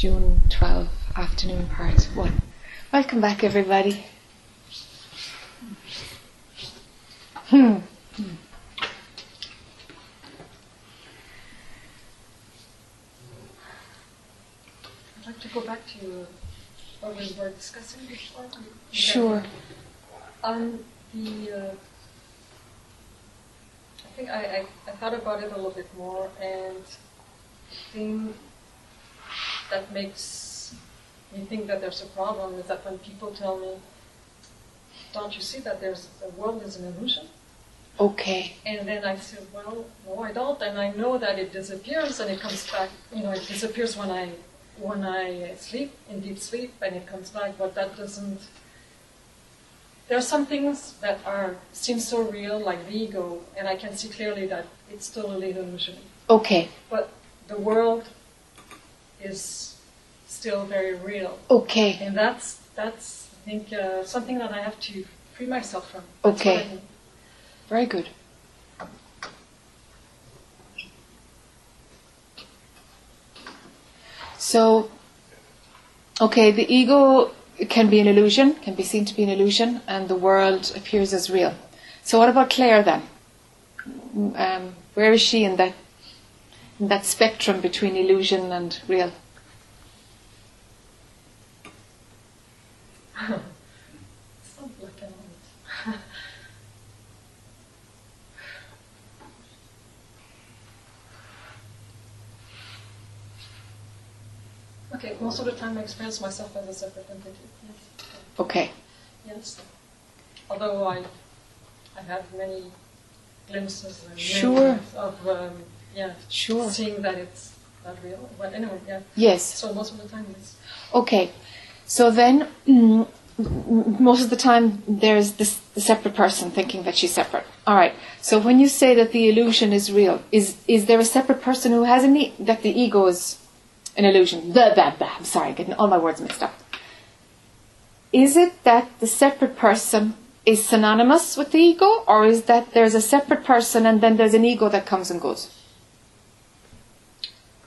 June 12 afternoon part 1. Welcome back, everybody. Hmm. I'd like to go back to what we were discussing before. Sure. Um, the, uh, I think I, I, I thought about it a little bit more, and the thing that makes me think that there's a problem is that when people tell me, "Don't you see that there's the world is an illusion?" Okay. And then I said, "Well, no, I don't," and I know that it disappears and it comes back. You know, it disappears when I when I sleep in deep sleep, and it comes back, but that doesn't there are some things that are seem so real, like the ego, and I can see clearly that it's totally a illusion. Okay. But the world is still very real, Okay. and that's that's I think uh, something that I have to free myself from. That's Okay. what I mean. Very good. So, okay, the ego can be an illusion, can be seen to be an illusion, and the world appears as real. So, what about Claire then? Um, where is she in that that spectrum between illusion and real? Some black and white. Okay, most of the time I experience myself as a separate entity. Yes. Okay, Yes. Although I, I have many glimpses and Sure. of, um, yeah, sure. seeing that it's not real. But anyway, yeah. Yes. So most of the time. Okay, so then mm, most of the time there's this the separate person thinking that she's separate. All right. So when you say that the illusion is real, is is there a separate person who has any that the ego is an illusion? Blah, blah, blah. I'm sorry, getting all my words mixed up. Is it that the separate person is synonymous with the ego, or is that there's a separate person and then there's an ego that comes and goes?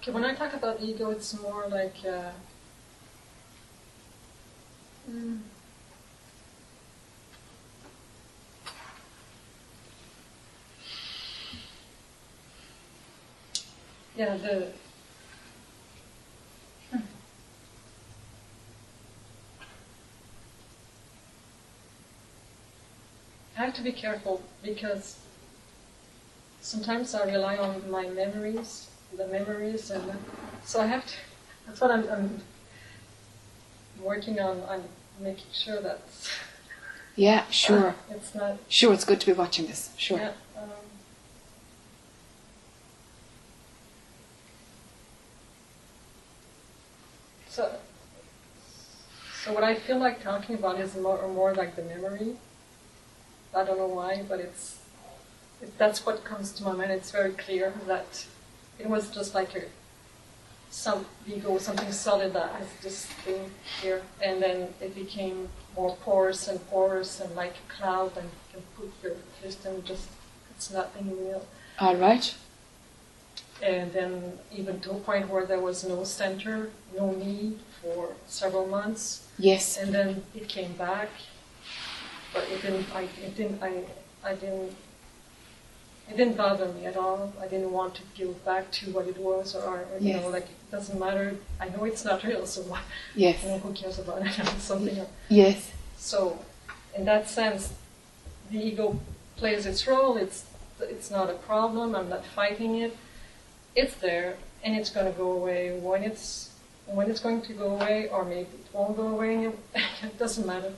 Okay, when I talk about ego, it's more like. Uh, mm, yeah, the. hmm. I have to be careful because sometimes I rely on my memories, the memories, and uh, so I have to. That's what I'm, I'm working on. I'm making sure that Yeah, sure. it's not. Sure, it's good to be watching this. Sure. Yeah, um, so, so what I feel like talking about is more, more like the memory. I don't know why, but it's it, that's what comes to my mind. It's very clear that it was just like a some ego, something solid that has this thing here, and then it became more porous and porous and like a cloud, and you can put your fist and just it's nothing in real. All right. And then even to a point where there was no center, no need for several months, Yes. and then it came back, but it didn't. I it didn't. I I didn't. It didn't bother me at all. I didn't want to give back to what it was, or, or you Yes. know, like it doesn't matter. I know it's not real, so what? Yes. You know, who cares about it? It's something. else. Yes. So, in that sense, the ego plays its role. It's it's not a problem. I'm not fighting it. It's there, and it's going to go away when it's when it's going to go away, or maybe it won't go away. it doesn't matter.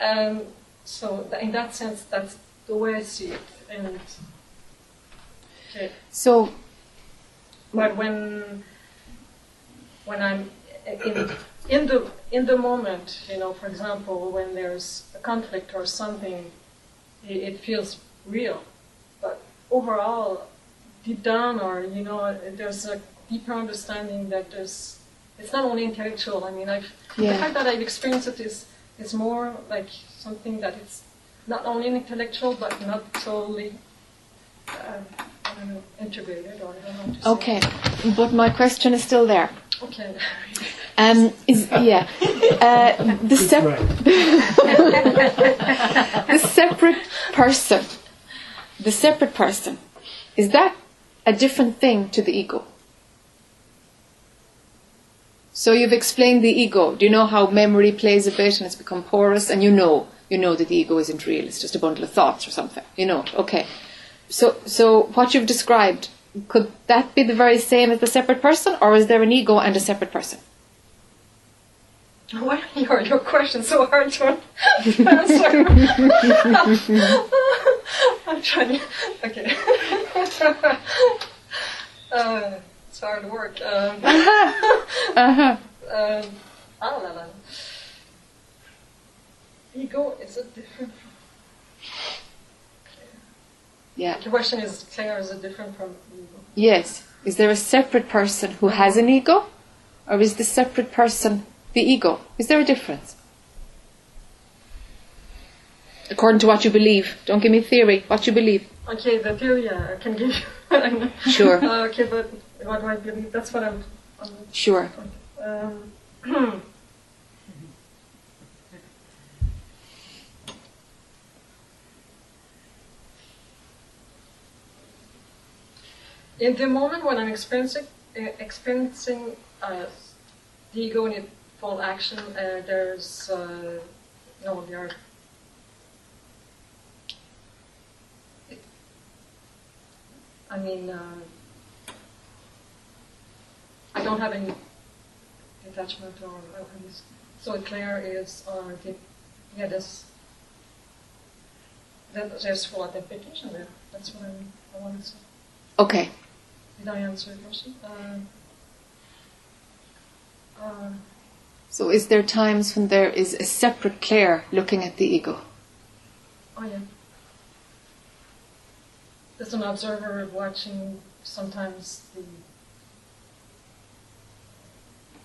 Um, so, th- in that sense, that's the way I see it. And So, but when when I'm in in the in the moment, you know, for example, when there's a conflict or something, it, it feels real. But overall, deep down, or you know, there's a deeper understanding that there's. It's not only intellectual. I mean, I've, the fact that I've experienced it is is more like something that it's not only intellectual but not solely. Uh, I don't integrated or I don't know how to say. okay. But my question is still there. Okay. Um, is yeah, uh, the sep- the separate person, the separate person, is that a different thing to the ego? So you've explained the ego. Do you know how memory plays a bit and it's become porous? And you know, you know that the ego isn't real. It's just a bundle of thoughts or something. You know. Okay. So, so what you've described could that be the very same as the separate person, or is there an ego and a separate person? Why are your, your questions so hard to answer? I'm trying. Okay. uh, it's hard work. Um, Uh-huh. um, ah, la, la. Ego is a different. Yeah. The question is Claire, is it different from ego? Yes. Is there a separate person who has an ego, or is the separate person the ego? Is there a difference? According to what you believe. Don't give me theory. What you believe. Okay, the theory uh, I can give you. Sure. Uh, okay, but what do I believe? That's what I'm. I'm Sure. Um, in the moment when I'm experiencing uh, experiencing uh, the ego in full action, uh, there's uh, no there. Are, I mean, uh, I don't have any attachment or or so Claire is uh, the, yeah this that there's full identification there. That's what I want to say. Okay. Did I answer your question? Uh, uh, So is there times when there is a separate Claire looking at the ego? oh yeah. There's an observer watching sometimes the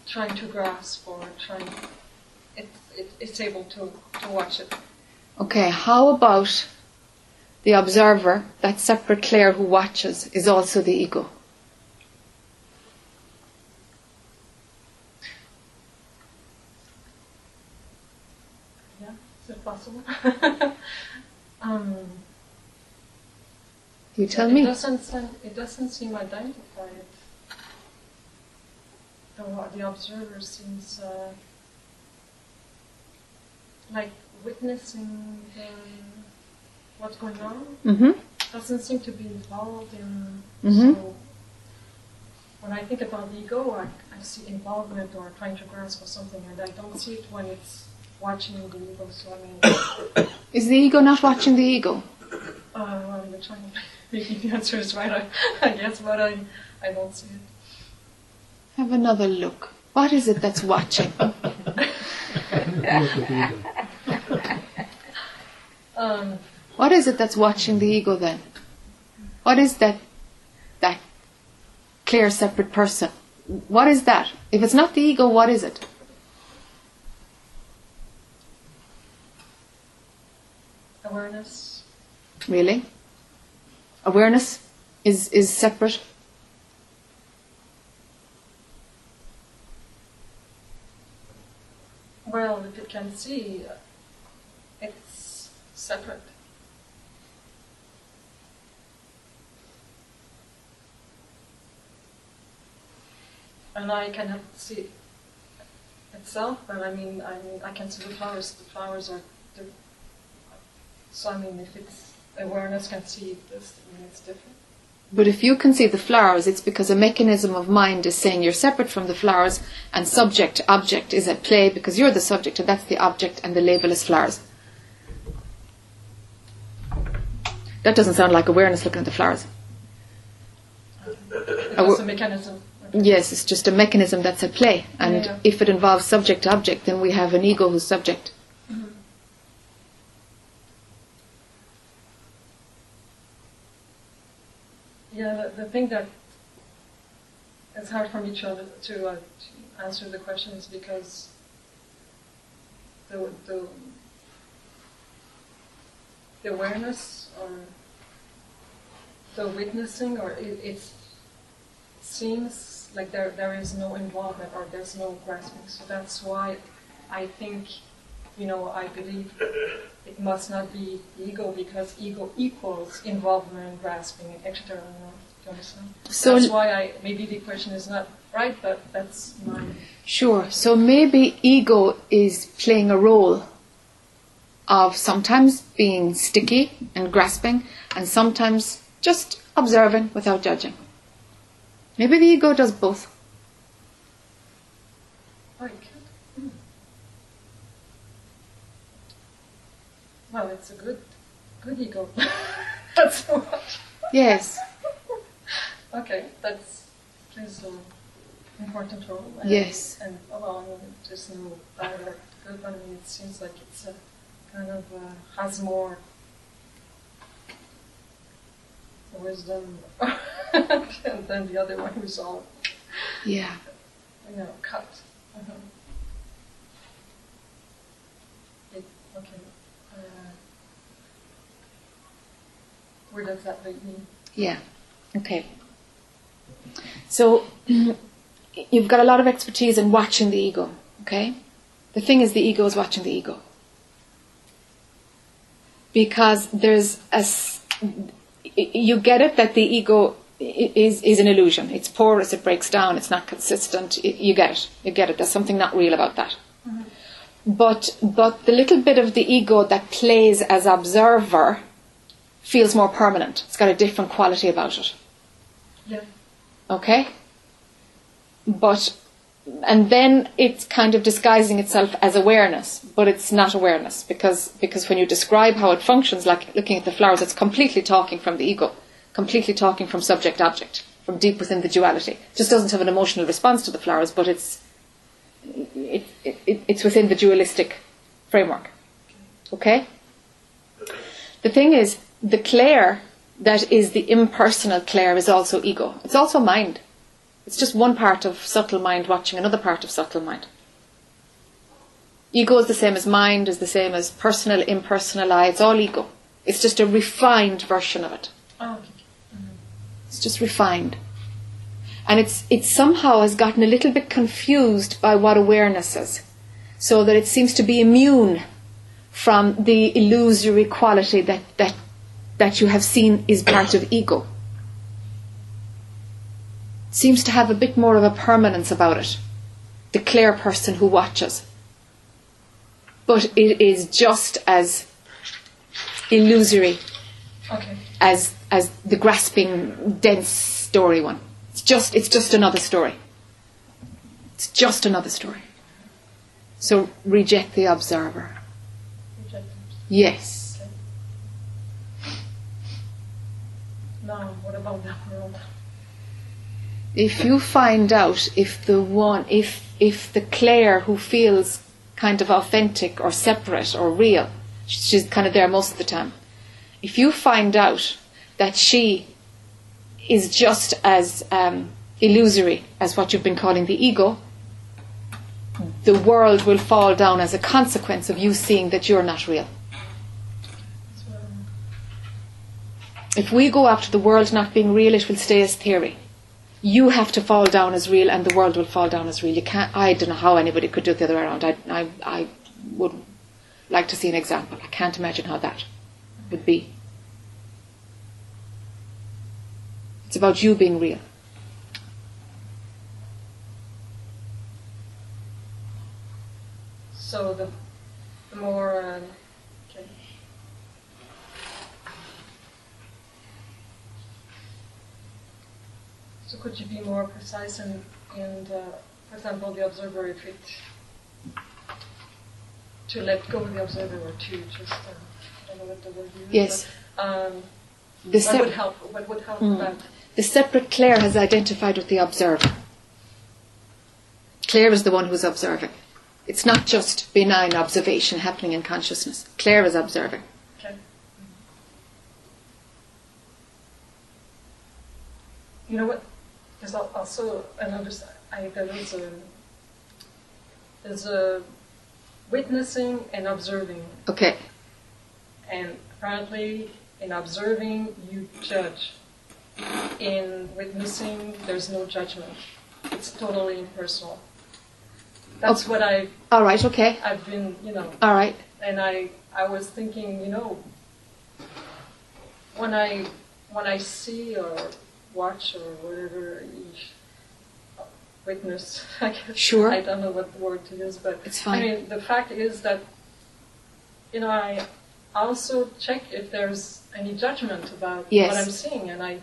trying to grasp or trying it, it it's able to, to watch it. Okay, how about the observer, that separate Claire who watches, is also the ego? Yeah, is it possible? um, You tell it me. Doesn't seem, it doesn't seem identified. The, the observer seems uh, like witnessing the, what's going on. Mm-hmm. Doesn't seem to be involved in. Mhm. So when I think about the ego, I, I see involvement or trying to grasp for something, and I don't see it when it's watching the I mean. Is the ego not watching the ego? Uh, well, you're trying to make the answer is right, I, I guess, but I, I don't see it. Have another look. What is it that's watching? Um, What is it that's watching the ego then? What is that that Claire separate person? What is that? If it's not the ego, what is it? Awareness. Really? Awareness is is separate. Well, if you can see, it's separate. And I cannot see it itself, but I mean, I mean, I can see the flowers. The flowers are, the, so I mean, if it's awareness can see this, mean, it's different. But if you can see the flowers, it's because a mechanism of mind is saying you're separate from the flowers and subject object is at play because you're the subject and that's the object and the label is flowers. That doesn't sound like awareness looking at the flowers. It's a mechanism. Yes, it's just a mechanism that's at play. And Yeah. if it involves subject object, then we have an ego who's subject. Yeah, the, the thing that it's hard for me to, to, uh, to answer the question is because the, the, the awareness or the witnessing or it, it's seems like there there is no involvement or there's no grasping. So that's why I think, you know, I believe it must not be ego because ego equals involvement, grasping, and etc. Do you understand? So- that's why I maybe the question is not right, but that's my Sure. So maybe ego is playing a role of sometimes being sticky and grasping, and sometimes just observing without judging. Maybe the ego does both. like. Well, it's a good, good ego. that's what. Yes. Okay, that's plays an important role. And, Yes. And well, I mean, there's no direct good, I mean, it seems like it's a kind of uh, has more wisdom than the other one who's all Yeah. you know cut. Uh-huh. It, okay. Uh, where does that lead me? Yeah. Okay. So you've got a lot of expertise in watching the ego. Okay. The thing is, the ego is watching the ego because there's a. You get it that the ego is is an illusion. It's porous. It breaks down. It's not consistent. You get it. You get it. There's something not real about that. Mm-hmm. But but the little bit of the ego that plays as observer feels more permanent. It's got a different quality about it. Yeah. Okay? But, and then it's kind of disguising itself as awareness, but it's not awareness because, because when you describe how it functions, like looking at the flowers, it's completely talking from the ego, completely talking from subject object, from deep within the duality. It just doesn't have an emotional response to the flowers, but it's, it, it, it, it's within the dualistic framework. Okay? The thing is, the Claire that is the impersonal Claire is also ego. It's also mind. It's just one part of subtle mind watching another part of subtle mind. Ego is the same as mind, is the same as personal, impersonal I. It's all ego. It's just a refined version of it. Oh, okay. It's just refined. And it's it somehow has gotten a little bit confused by what awareness is. So that it seems to be immune from the illusory quality that, that that you have seen is part of ego. Seems to have a bit more of a permanence about it. The Claire person who watches. But it is just as illusory Okay. as as the grasping, dense story one. It's just it's just another story. It's just another story. So reject the observer. Reject. Yes. Okay. What about? If you find out if the one if if the Claire who feels kind of authentic or separate or real, she's kind of there most of the time. If you find out that she is just as um, illusory as what you've been calling the ego, the world will fall down as a consequence of you seeing that you're not real. That's what I'm- If we go after the world not being real, it will stay as theory. You have to fall down as real, and the world will fall down as real. You can't. I don't know how anybody could do it the other way around. I, I, I would like to see an example. I can't imagine how that would be. It's about you being real. So the, the more um, okay. So could you be more precise and and uh, for example the observer if it to let go of the observer or to just uh, I don't know what the word you Yes. but, um, The, what would help what would help Mm. that the separate Claire has identified with the observer. Claire is the one who's observing. It's not just benign observation happening in consciousness. Claire is observing. Okay. You know what? There's also another. s- I there is a there's a witnessing and observing, Okay. and apparently in observing you judge, in witnessing, there's no judgment. It's totally impersonal. That's what I All right, okay. I've been, you know, All right. and I I was thinking, you know, when I when I see or watch or whatever witness, I guess Sure. I don't know what the word to use, but It's fine. I mean, the fact is that you know I also check if there's any judgment about Yes. what I'm seeing, and I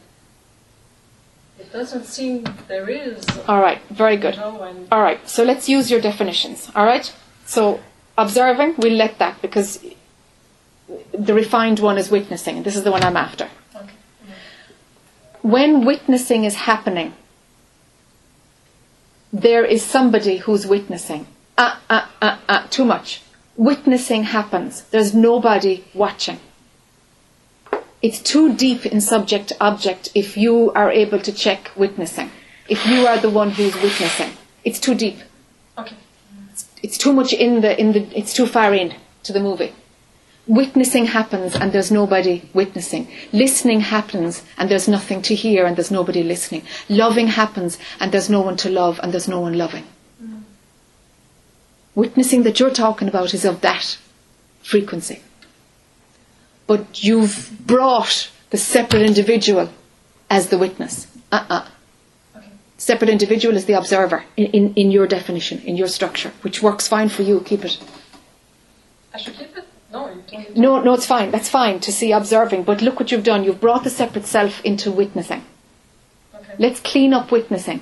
it doesn't seem there is. All right, very good. You know, and All right, so let's use your definitions. All right? So, observing, we'll let that because the refined one is witnessing. This is the one I'm after. When witnessing is happening, there is somebody who's witnessing. Ah, ah, ah, ah, too much. Witnessing happens. There's nobody watching. It's too deep in subject object if you are able to check witnessing. If you are the one who's witnessing. It's too deep. Okay. it's too much in the in the it's too far in to the movie witnessing happens and there's nobody witnessing listening happens and there's nothing to hear and there's nobody listening loving happens and there's no one to love and there's no one loving witnessing that you're talking about is of that frequency but you've brought the separate individual as the witness uh-uh Okay. separate individual is the observer in, in, in your definition, in your structure, which works fine for you. Keep it. I should keep it. No, you told me. to. No, no, it's fine. That's fine to see observing. But look what you've done. You've brought the separate self into witnessing. Okay. Let's clean up witnessing.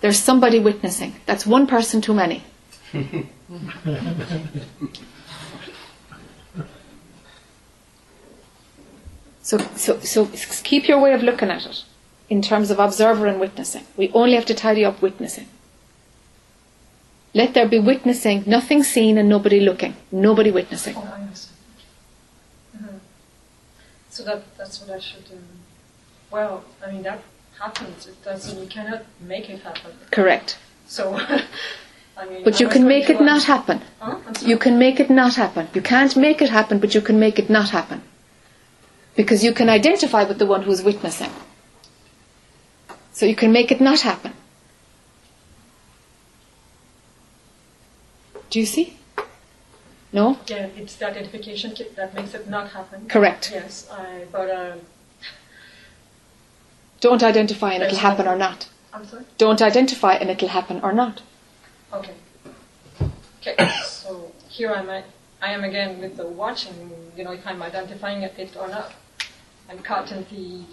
There's somebody witnessing. That's one person too many. so, so, so keep your way of looking at it in terms of observer and witnessing. We only have to tidy up witnessing. Let there be witnessing, nothing seen and nobody looking, nobody witnessing. Oh. Mhm. So that that's what I should do. Well, I mean that happens. It doesn't. You cannot make it happen. Correct. So, I mean. But you can make it not happen. Huh? You can make it not happen. You can't make it happen, but you can make it not happen. Because you can identify with the one who's witnessing. So you can make it not happen. Do you see? No? Yeah, it's the identification kit that makes it not happen. Correct. Yes, I. But um, Don't identify and it'll happen or not. I'm sorry. Don't identify and it'll happen or not. Okay. Okay. So here I'm at, I am again with the watching. You know, if I'm identifying it or not. I'm caught in the.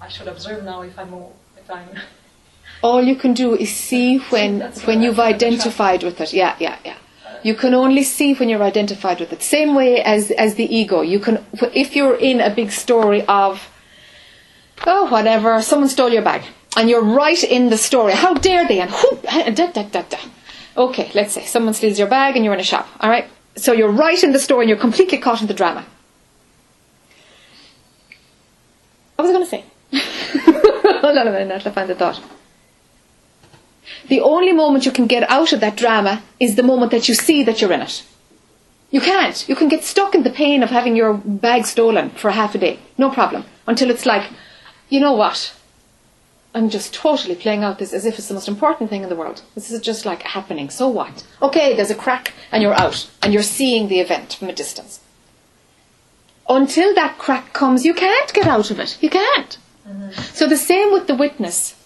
I should observe now if I'm if I'm. All you can do is see when when you've identified with it. Yeah, yeah, yeah. You can only see when you're identified with it. Same way as as the ego. You can if you're in a big story of oh whatever, someone stole your bag, and you're right in the story. How dare they? And whoop, da, da, da, da. Okay, let's say someone steals your bag and you're in a shop. All right, so you're right in the story and you're completely caught in the drama. What was I going to say? Hold on a minute, I'll find the thought. The only moment you can get out of that drama is the moment that you see that you're in it. You can't. You can get stuck in the pain of having your bag stolen for half a day. No problem. Until it's like, you know what? I'm just totally playing out this as if it's the most important thing in the world. This is just like happening. So what? Okay, there's a crack and you're out and you're seeing the event from a distance. Until that crack comes, you can't get out of it. You can't. Mm-hmm. So the same with the witness.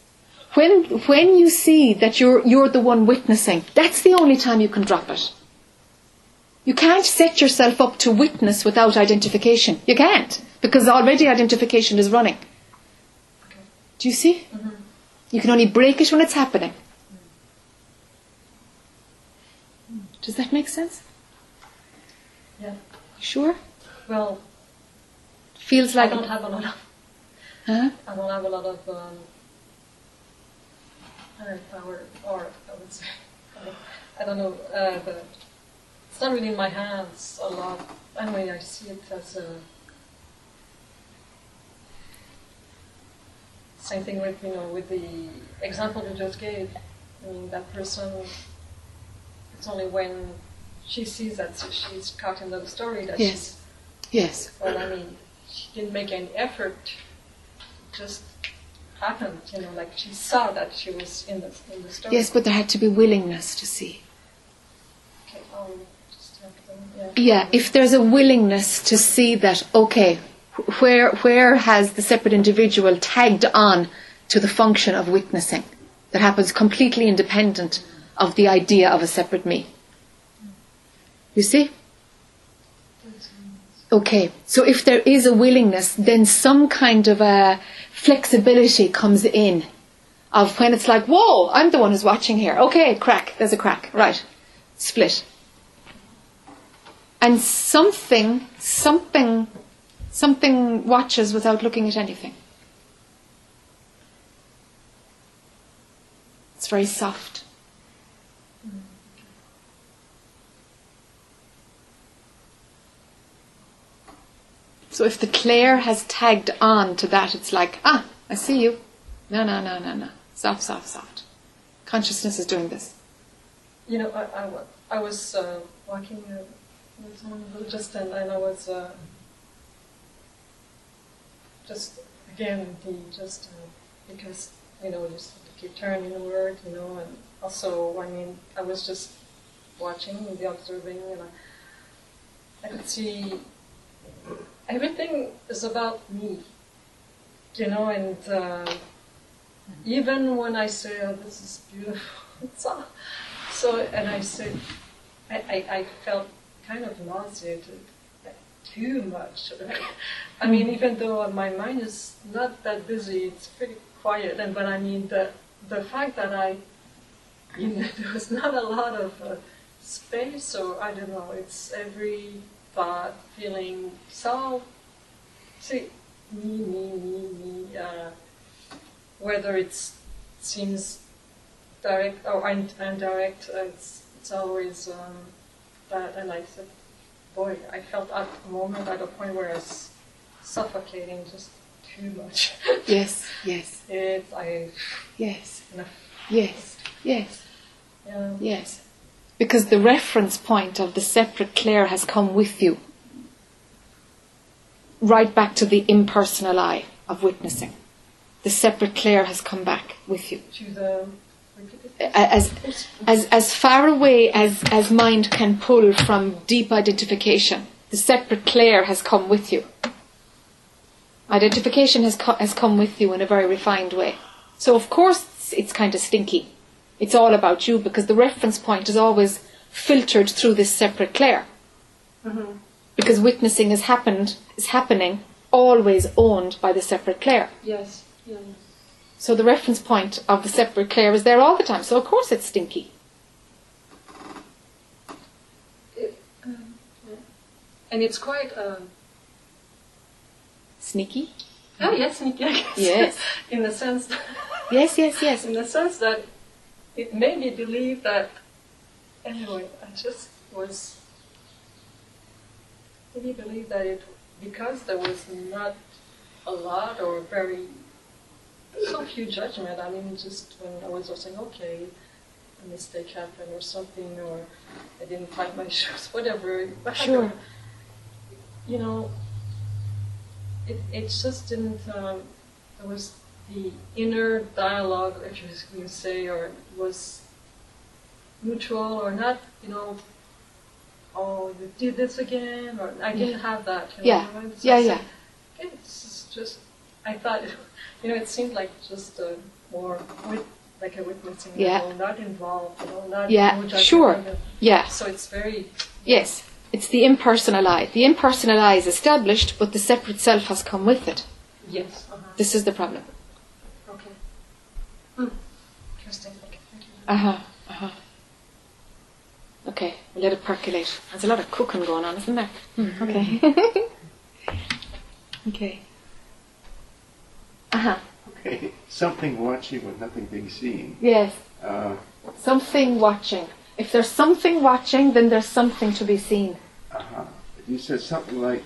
When when you see that you're you're the one witnessing, that's the only time you can drop it. You can't set yourself up to witness without identification. You can't because already identification is running. Okay. Do you see? You can only break it when it's happening. Does that make sense? Yeah. Sure. Well, Feels like. I don't have a lot of. huh? I don't have a lot of um, power, or I would say, I don't know. Uh, the, it's not really in my hands a lot. Anyway, I see it as a same thing with you know with the example you just gave. I mean, that person. It's only when she sees that she's caught in the story that Yes. Yes. Well, I mean, she didn't make any effort. Just happened, you know, like she saw that she was in the in the story. Yes, but there had to be willingness to see. Okay, I'll just have to, Yeah, if there's a willingness to see that, okay, where where has the separate individual tagged on to the function of witnessing that happens completely independent of the idea of a separate me? You see? Okay, so if there is a willingness, then some kind of a flexibility comes in of when it's like, whoa, I'm the one who's watching here. Okay, crack, there's a crack, right, split. And something, something, something watches without looking at anything. It's very soft. So if the Claire has tagged on to that, it's like, ah, I see you. No, no, no, no, no. Soft, soft, soft. Consciousness is doing this. You know, I, I, I was uh, walking uh, with someone just and, and I was uh, just again the just uh, because you know just keep turning the word, you know, and also I mean I was just watching and the observing and I, I could see everything is about me, you know, and uh, even when I say, "Oh, this is beautiful," so, and I said, I, I, I felt kind of nauseated, too much. I mean, even though my mind is not that busy, it's pretty quiet, and but I mean the the fact that I, you know, there was not a lot of uh, space, so I don't know. It's every thought, feeling, so see me, me, me, me. Uh, whether it seems direct or indirect, uh, it's it's always um, that. And I said, boy, I felt at the moment at a point where I was suffocating just too much. Yes, yes, it, I, yes, enough. yes, yes, Yeah. yes. Because the reference point of the separate Claire has come with you. Right back to the impersonal I of witnessing. The separate Claire has come back with you. The um, as as as far away as as mind can pull from deep identification the separate Claire has come with you identification has co- has come with you in a very refined way so of course it's, it's kind of stinky it's all about you because the reference point is always filtered through this separate Claire Mhm. because witnessing has happened is happening always owned by the separate Claire Yes. Yeah. so the reference point of the separate Claire is there all the time so of course it's stinky It, um, yeah. And it's quite. Um, sneaky oh yes, I guess. Yes. in the sense. yes yes yes in the sense that it made me believe that anyway i just was made me believe that it because there was not a lot or very so few judgment i mean just when i was saying okay a mistake happened or something or i didn't find my shoes whatever But Sure. you know it, it just didn't um, there was the inner dialogue, was going to say, or was neutral or not, you know, oh, you did this again, or I didn't have that. You know, Yeah. you know, Yeah, yeah. like, It's just, I thought, you know, it seemed like just a more, wit- like a witnessing, Yeah. not involved, you know, not Yeah, no sure. no- Yeah. So it's very, Yes. It's the impersonal I. The impersonal I is established, but the separate self has come with it. yes. Uh-huh. This is the problem. Okay. Hmm. Interesting. Okay. Thank you. Uh huh. Uh huh. Okay, we'll let it percolate. There's a lot of cooking going on, isn't there? Okay. okay. Uh huh. Okay, something watching with nothing being seen. Yes. Uh, Something watching. If there's something watching, then there's something to be seen. uh-huh. You said something like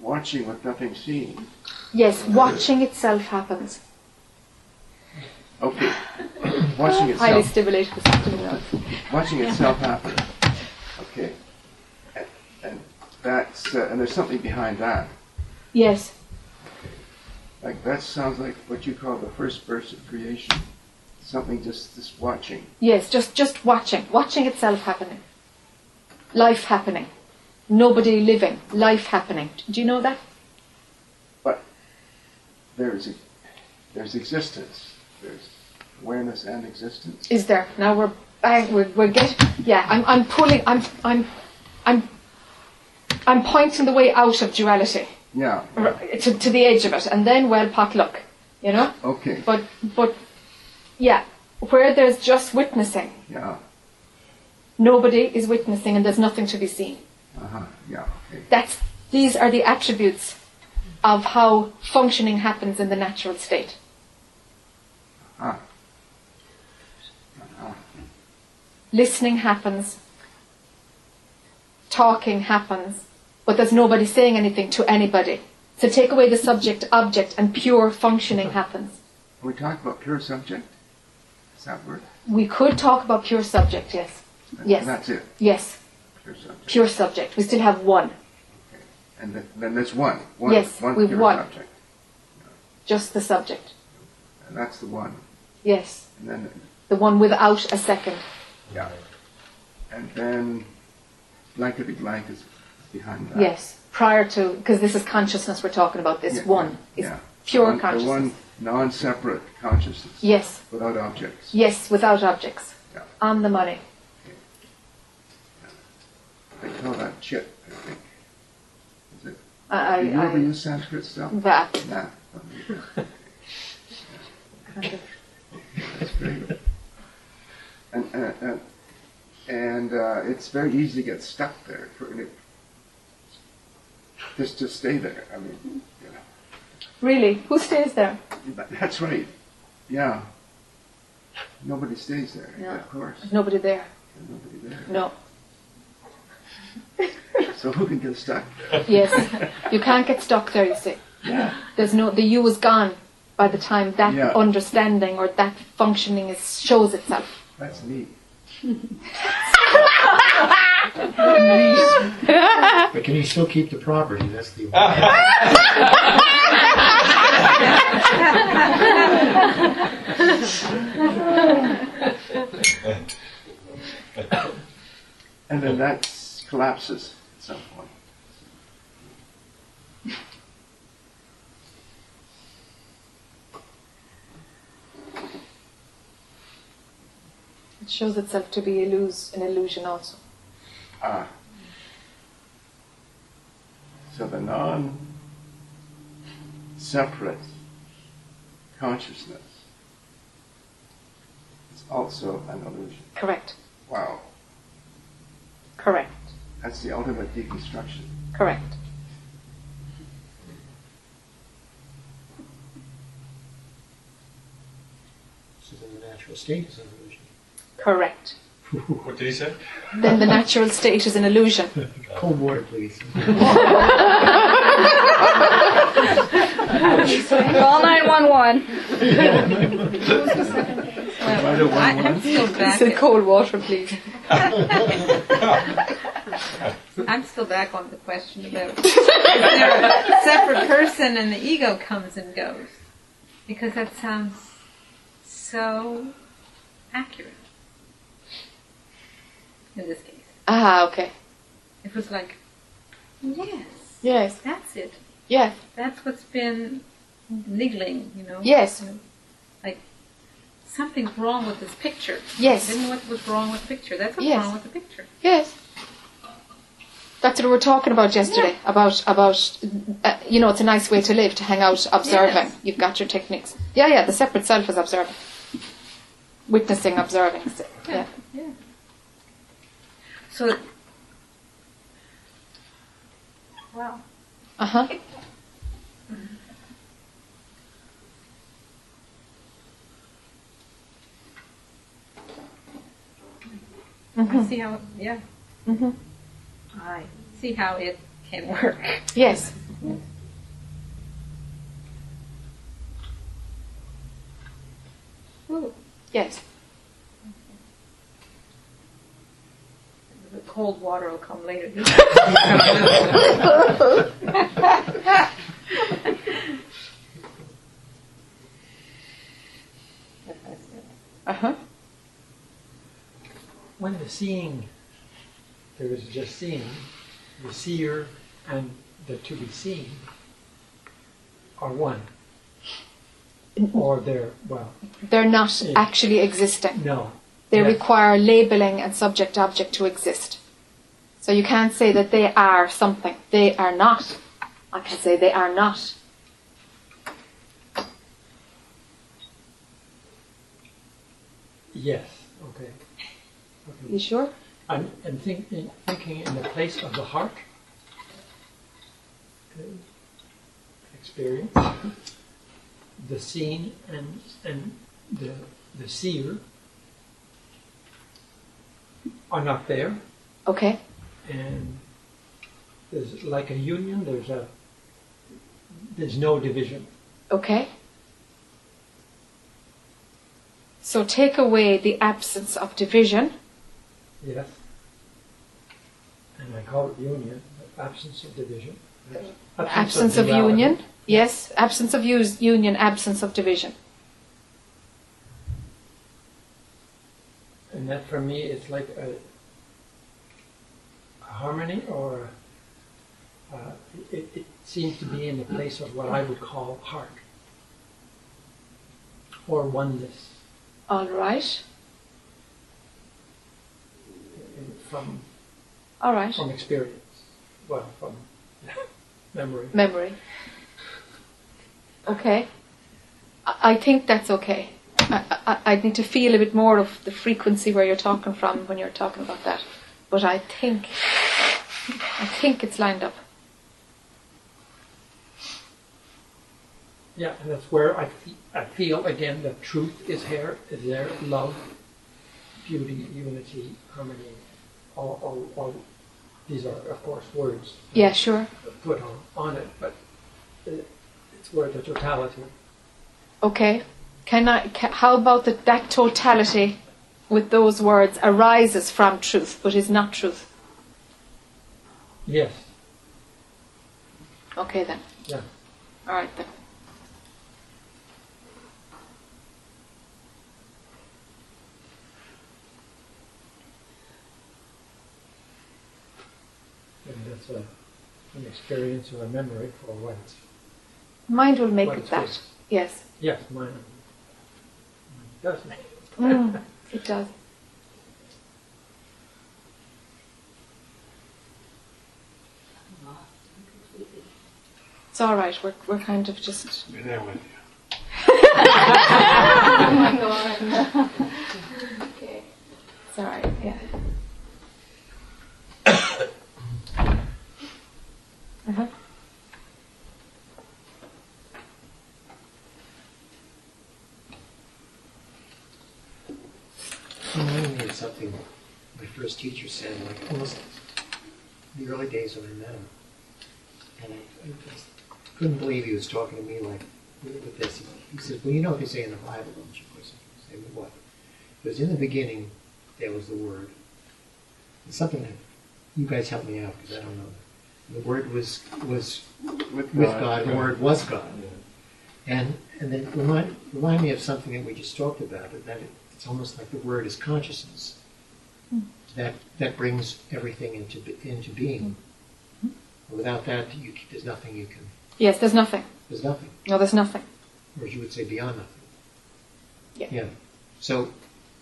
watching with nothing seen. Yes, watching itself happens. Okay, watching itself. Highly stimulated this afternoon. watching itself happen. Okay, and, and that's uh, and there's something behind that. Yes. Like that sounds like what you call the first burst of creation. Something just just watching. Yes, just just watching, watching itself happening. Life happening. Nobody living, life happening. Do you know that? But there's a, there's existence. There's awareness and existence. Is there? Now we're bang, we're, we're getting. Yeah, I'm I'm pulling. I'm I'm I'm I'm pointing the way out of duality Yeah. r- to, to the edge of it, and then well, potluck. You know. Okay. But but yeah, where there's just witnessing, Yeah. nobody is witnessing, and there's nothing to be seen. Uh huh. Yeah. Okay. That's these are the attributes of how functioning happens in the natural state. Ah. Listening happens, talking happens, but there's nobody saying anything to anybody. So take away the subject object and pure functioning happens. We talk about pure subject. Does that work? We could talk about pure subject, yes. And Yes. That's it. Yes, Pure subject. pure subject. We still have one, And then, then there's one. One. Yes, One we've pure one. subject. just the subject. And that's the one. Yes, And then the one without a second. yeah. And then blankety blank is behind that. Yes, prior to, because this is consciousness we're talking about, this Yeah, one is yeah. pure One- the consciousness. one non-separate consciousness. Yes, Without objects. yes, without objects. Yeah. On the money. They call that chit, I think. Is it? I, I, Do you ever use Sanskrit stuff? that Nah. That's. And, and, and, and uh, it's very easy to get stuck there. For, just to stay there. I mean, you know. Really? Who stays there? That's right. Yeah. Nobody stays there. No. Of course. There's nobody there. There's nobody there. No. So who can get stuck there? Yes. You can't get stuck there, you see. Yeah. There's no, the you is gone by the time that Yeah. understanding or that functioning is, shows itself. That's neat. But can you still keep the property? That's the. And then that collapses at some point. It shows itself to be illus- an illusion also. Ah. So the non separate consciousness is also an illusion. Correct. Wow. Correct. That's the ultimate deconstruction. Correct. So then the natural state is an illusion. Correct. What did he say? Then the natural state is an illusion. Cold water, please. Call 911. I, I'm still back. At, cold water, please. I'm still back on the question about is there a separate person and the ego comes and goes, because that sounds so accurate in this case. Ah, okay. It was like, yes, Yes. that's it. Yes. That's what's been niggling, you know. Yes. Like something's wrong with this picture. Yes. Then what was wrong with the picture? That's what's Yes. wrong with the picture. Yes. That's what we were talking about yesterday. About about uh, you know, it's a nice way to live to hang out observing. Yes. You've got your techniques. Yeah, yeah. The separate self is observing, witnessing, observing. So, yeah. Yeah. So, wow. Uh huh. I see how, yeah, Mhm. I see how it can work. Yes. Ooh, Yes. cold water will come later. uh huh. When the seeing, there is just seeing, the seer and the to be seen are one. Or they're, well. They're not it, actually existing. No. They yes. require labeling and subject object to exist. So you can't say that they are something. They are not. I can say they are not. Yes, okay. You sure? I'm, I'm thinking, thinking in the place of the heart. Okay. Experience. The seen and, and the, the seer are not there. Okay. And there's like a union, there's a, there's no division. Okay. So take away the absence of division. Yes. And I call it union, absence of division. Absence of duality. union. Yes. Absence of use, union, absence of division. And that for me is like a, a harmony or uh, it, it seems to be in the place of what I would call heart or oneness All right. from, All right. from experience, well, from memory. Memory. Okay. I think that's okay. I, I, I need to feel a bit more of the frequency where you're talking from when you're talking about that. But I think, I think it's lined up. Yeah, and that's where I, fe- I feel again that truth is here, is there, love, beauty, unity, harmony, all, all, all these are of course words Yeah, sure. put on, on it, but uh, it's where the totality. Okay. Can I? Ca how about that? That totality, with those words, arises from truth, but is not truth. Yes, Okay then. yeah. All right then. And that's a, an experience or a memory for what it's, Mind will make it that. Yes. Yes, mine, mine does make it. Mm, it does. It's all right. We're we're kind of just. We're there with you. oh Okay. It's all right. Yeah. uh-huh. Reminded me of something my first teacher said, like almost the early days when I met him. And I, I just couldn't believe he was talking to me like with this. He says, Well, you know what they say in the Bible, don't you? I said, say, What? It was in the beginning, there was the Word. It's something that you guys help me out because I don't know. The Word was was With with God, the Word was God. And and then remind remind me of something that we just talked about. That it, it's almost like the word is consciousness. Hmm. That that brings everything into into being. Without that, you, there's nothing you can. Yes. There's nothing. There's nothing, No, there's nothing. or you would say, beyond nothing. Yeah. Yeah. So,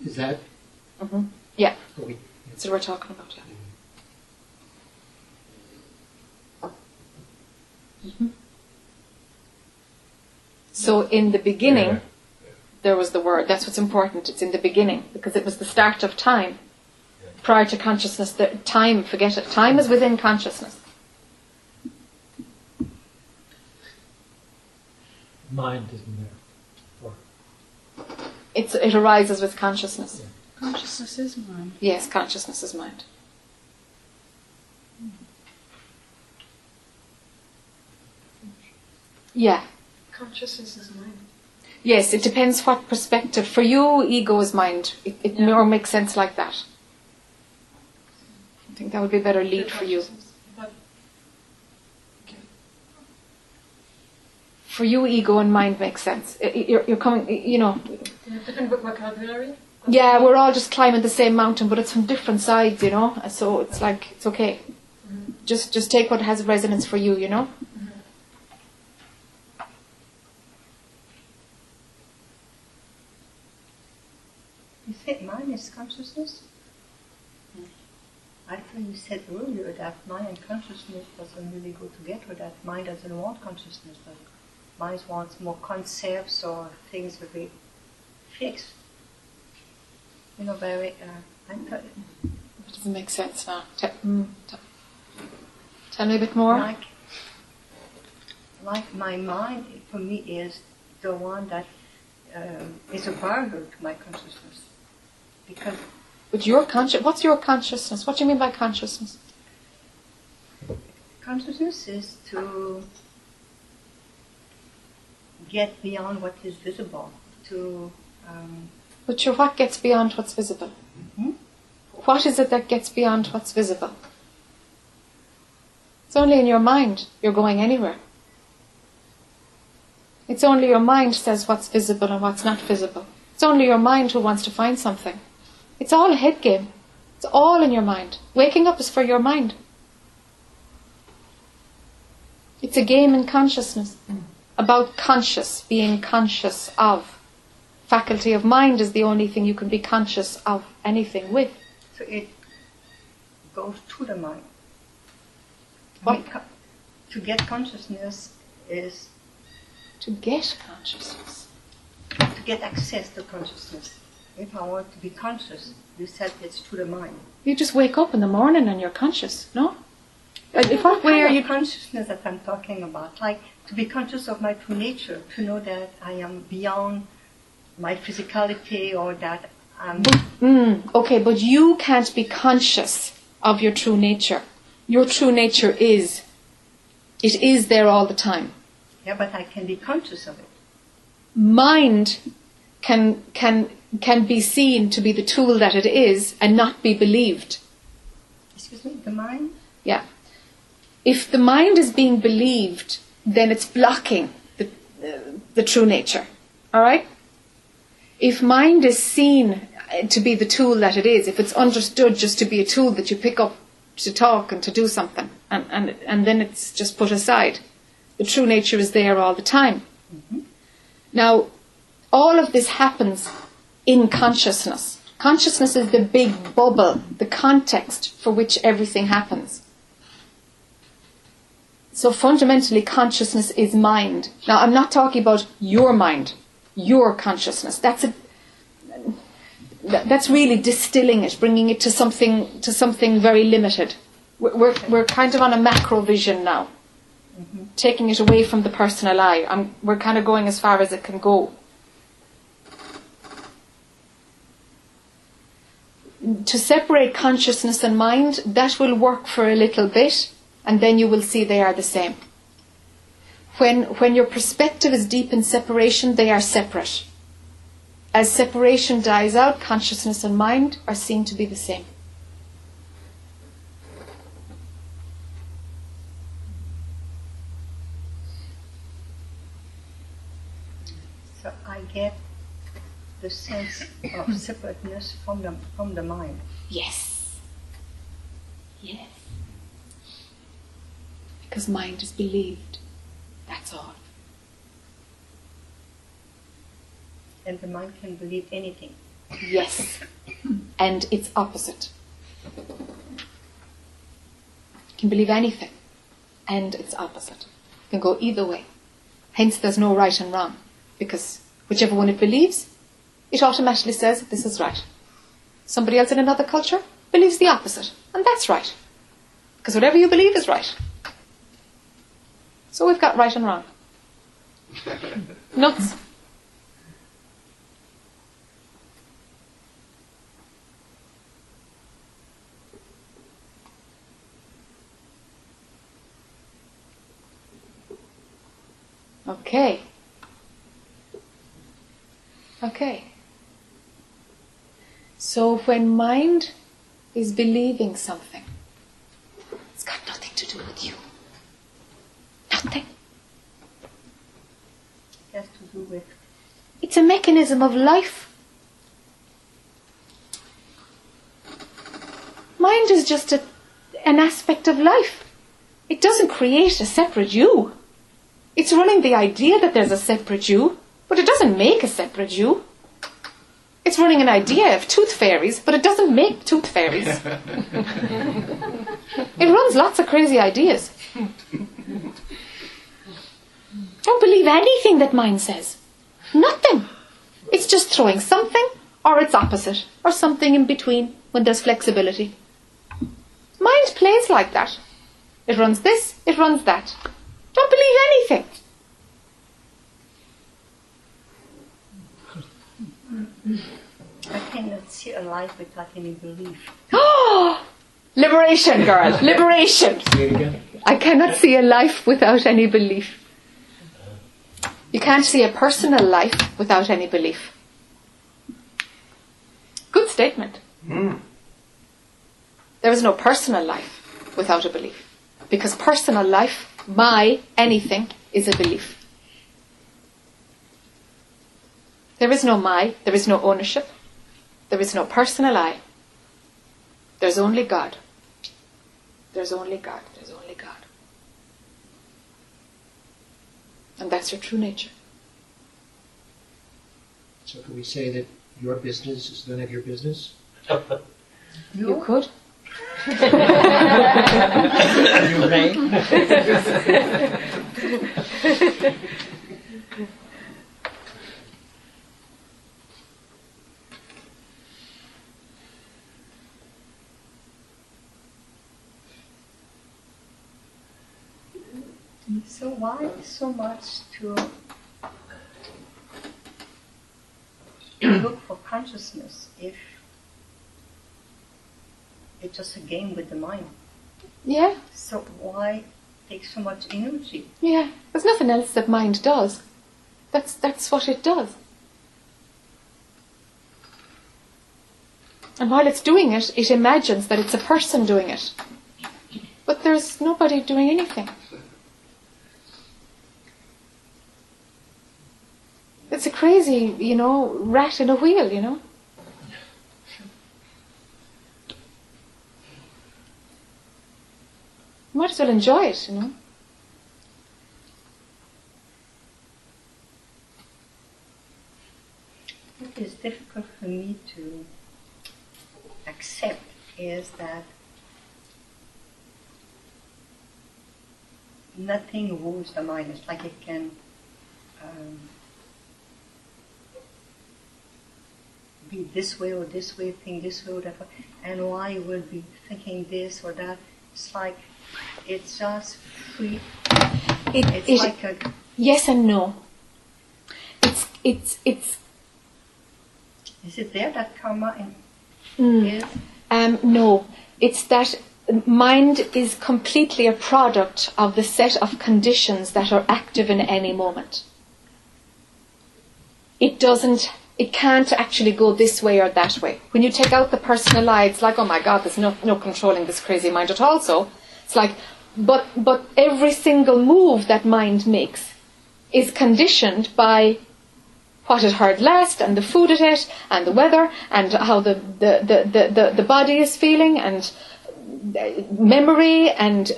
is that hmm Yeah. what we? That's what we're talking about. Yeah. Mhm. So in the beginning, there was the word. That's what's important. It's in the beginning because it was the start of time. Prior to consciousness, the time, forget it. Time is within consciousness. Mind isn't there. Or, It's, it arises with consciousness. Consciousness is mind. Yes, consciousness is mind. Yeah. Consciousness is mind. Yes, it depends what perspective. For you, ego is mind. It, it Yeah. more makes sense like that. I think that would be a better lead for you. For you, ego and mind makes sense. You're, you're coming, you know, do you have different vocabulary? Yeah, we're all just climbing the same mountain, but it's from different sides, you know. So it's like it's okay. Just just take what has resonance for you, you know. You said mind is consciousness? I thought you said earlier that mind and consciousness doesn't really go together, that mind doesn't want consciousness, but mind wants more concepts or things very fixed. You know, very, uh, It doesn't make sense now. Te- mm, te- tell me a bit more. like, like my mind for me is the one that um, is a barrier to my consciousness. Because But your conscious. What's your consciousness? What do you mean by consciousness? Consciousness is to get beyond what is visible, to um, But your what gets beyond what's visible? Hmm? What is it that gets beyond what's visible? It's only in your mind you're going anywhere. It's only your mind says what's visible and what's not visible. It's only your mind who wants to find something. It's all a head game. It's all in your mind. Waking up is for your mind. It's a game in consciousness about conscious, being conscious of. Faculty of mind is the only thing you can be conscious of anything with. so it goes to the mind. What? To get consciousness is To get consciousness. to get access to consciousness. If I want to be conscious, you said it's to the mind. You just wake up in the morning and you're conscious, no? If what way are you? consciousness that I'm talking about? Like to be conscious of my true nature, to know that I am beyond my physicality or that I'm Mm, okay, but you can't be conscious of your true nature. Your true nature is. It is there all the time. yeah, but I can be conscious of it. Mind can can can be seen to be the tool that it is and not be believed. Excuse me, the mind. Yeah. If the mind is being believed, then it's blocking the, uh, the true nature. All right? If mind is seen uh, to be the tool that it is, if it's understood just to be a tool that you pick up to talk and to do something, and, and, and then it's just put aside, the true nature is there all the time. Now, all of this happens in consciousness. Consciousness is the big bubble, the context for which everything happens. So fundamentally, consciousness is mind. Now, I'm not talking about your mind, your consciousness. That's a, that's really distilling it, bringing it to something to something very limited. We're we're, kind of on a macro vision now, mm-hmm. taking it away from the personal I. I'm, we're kind of going as far as it can go. To separate consciousness and mind, that will work for a little bit, and then you will see they are the same. When, when your perspective is deep in separation, they are separate. As separation dies out, consciousness and mind are seen to be the same. So I get the sense of separateness from the from the mind. Yes. Yes. Because mind is believed. That's all. And the mind can believe anything. Yes. And its opposite. can believe anything. And its opposite. It can go either way. Hence, there's no right and wrong. Because whichever one it believes, it automatically says this is right. Somebody else in another culture believes the opposite. And that's right. Because whatever you believe is right. So we've got right and wrong. Nuts. Okay. Okay. So when mind is believing something, it's got nothing to do with you. Nothing. It has to do with It's a mechanism of life. Mind is just a, an aspect of life. It doesn't create a separate you. It's running the idea that there's a separate you, but it doesn't make a separate you. It's running an idea of tooth fairies, but it doesn't make tooth fairies. it runs lots of crazy ideas. Don't believe anything that mind says. Nothing. It's just throwing something or its opposite or something in between when there's flexibility. Mind plays like that. It runs this, it runs that. Don't believe anything. I cannot see a life without any belief. Liberation, girl. Liberation. Say it again. I cannot see a life without any belief. You can't see a personal life without any belief. Good statement. Hmm. There is no personal life without a belief. Because personal life, my anything, is a belief. There is no my, there is no ownership, there is no personal I. There's only God. There's only God. There's only God. And that's your true nature. So can we say that your business is none of your business? You could. You may. So why so much to look for consciousness if it's just a game with the mind? Yeah, So why take so much energy? yeah. There's nothing else that mind does. That's that's what it does. And while it's doing it, it imagines that it's a person doing it. But there's nobody doing anything. It's a crazy, you know, rat in a wheel, you know. Might as well enjoy it, you know. What is difficult for me to accept is that nothing rules the mind. It's like it can um, be this way or this way, think this way or that and why you will be thinking this or that. It's like it's just free. It, It's it, like a yes and no. It's it's it's is it there that karma in, mm, um no. It's that mind is completely a product of the set of conditions that are active in any moment. It doesn't. It can't actually go this way or that way. When you take out the personal I, it's like, oh my God, there's no no controlling this crazy mind at all. So it's like, but but every single move that mind makes is conditioned by what it heard last and the food it ate and the weather and how the, the, the, the, the, body is feeling and memory and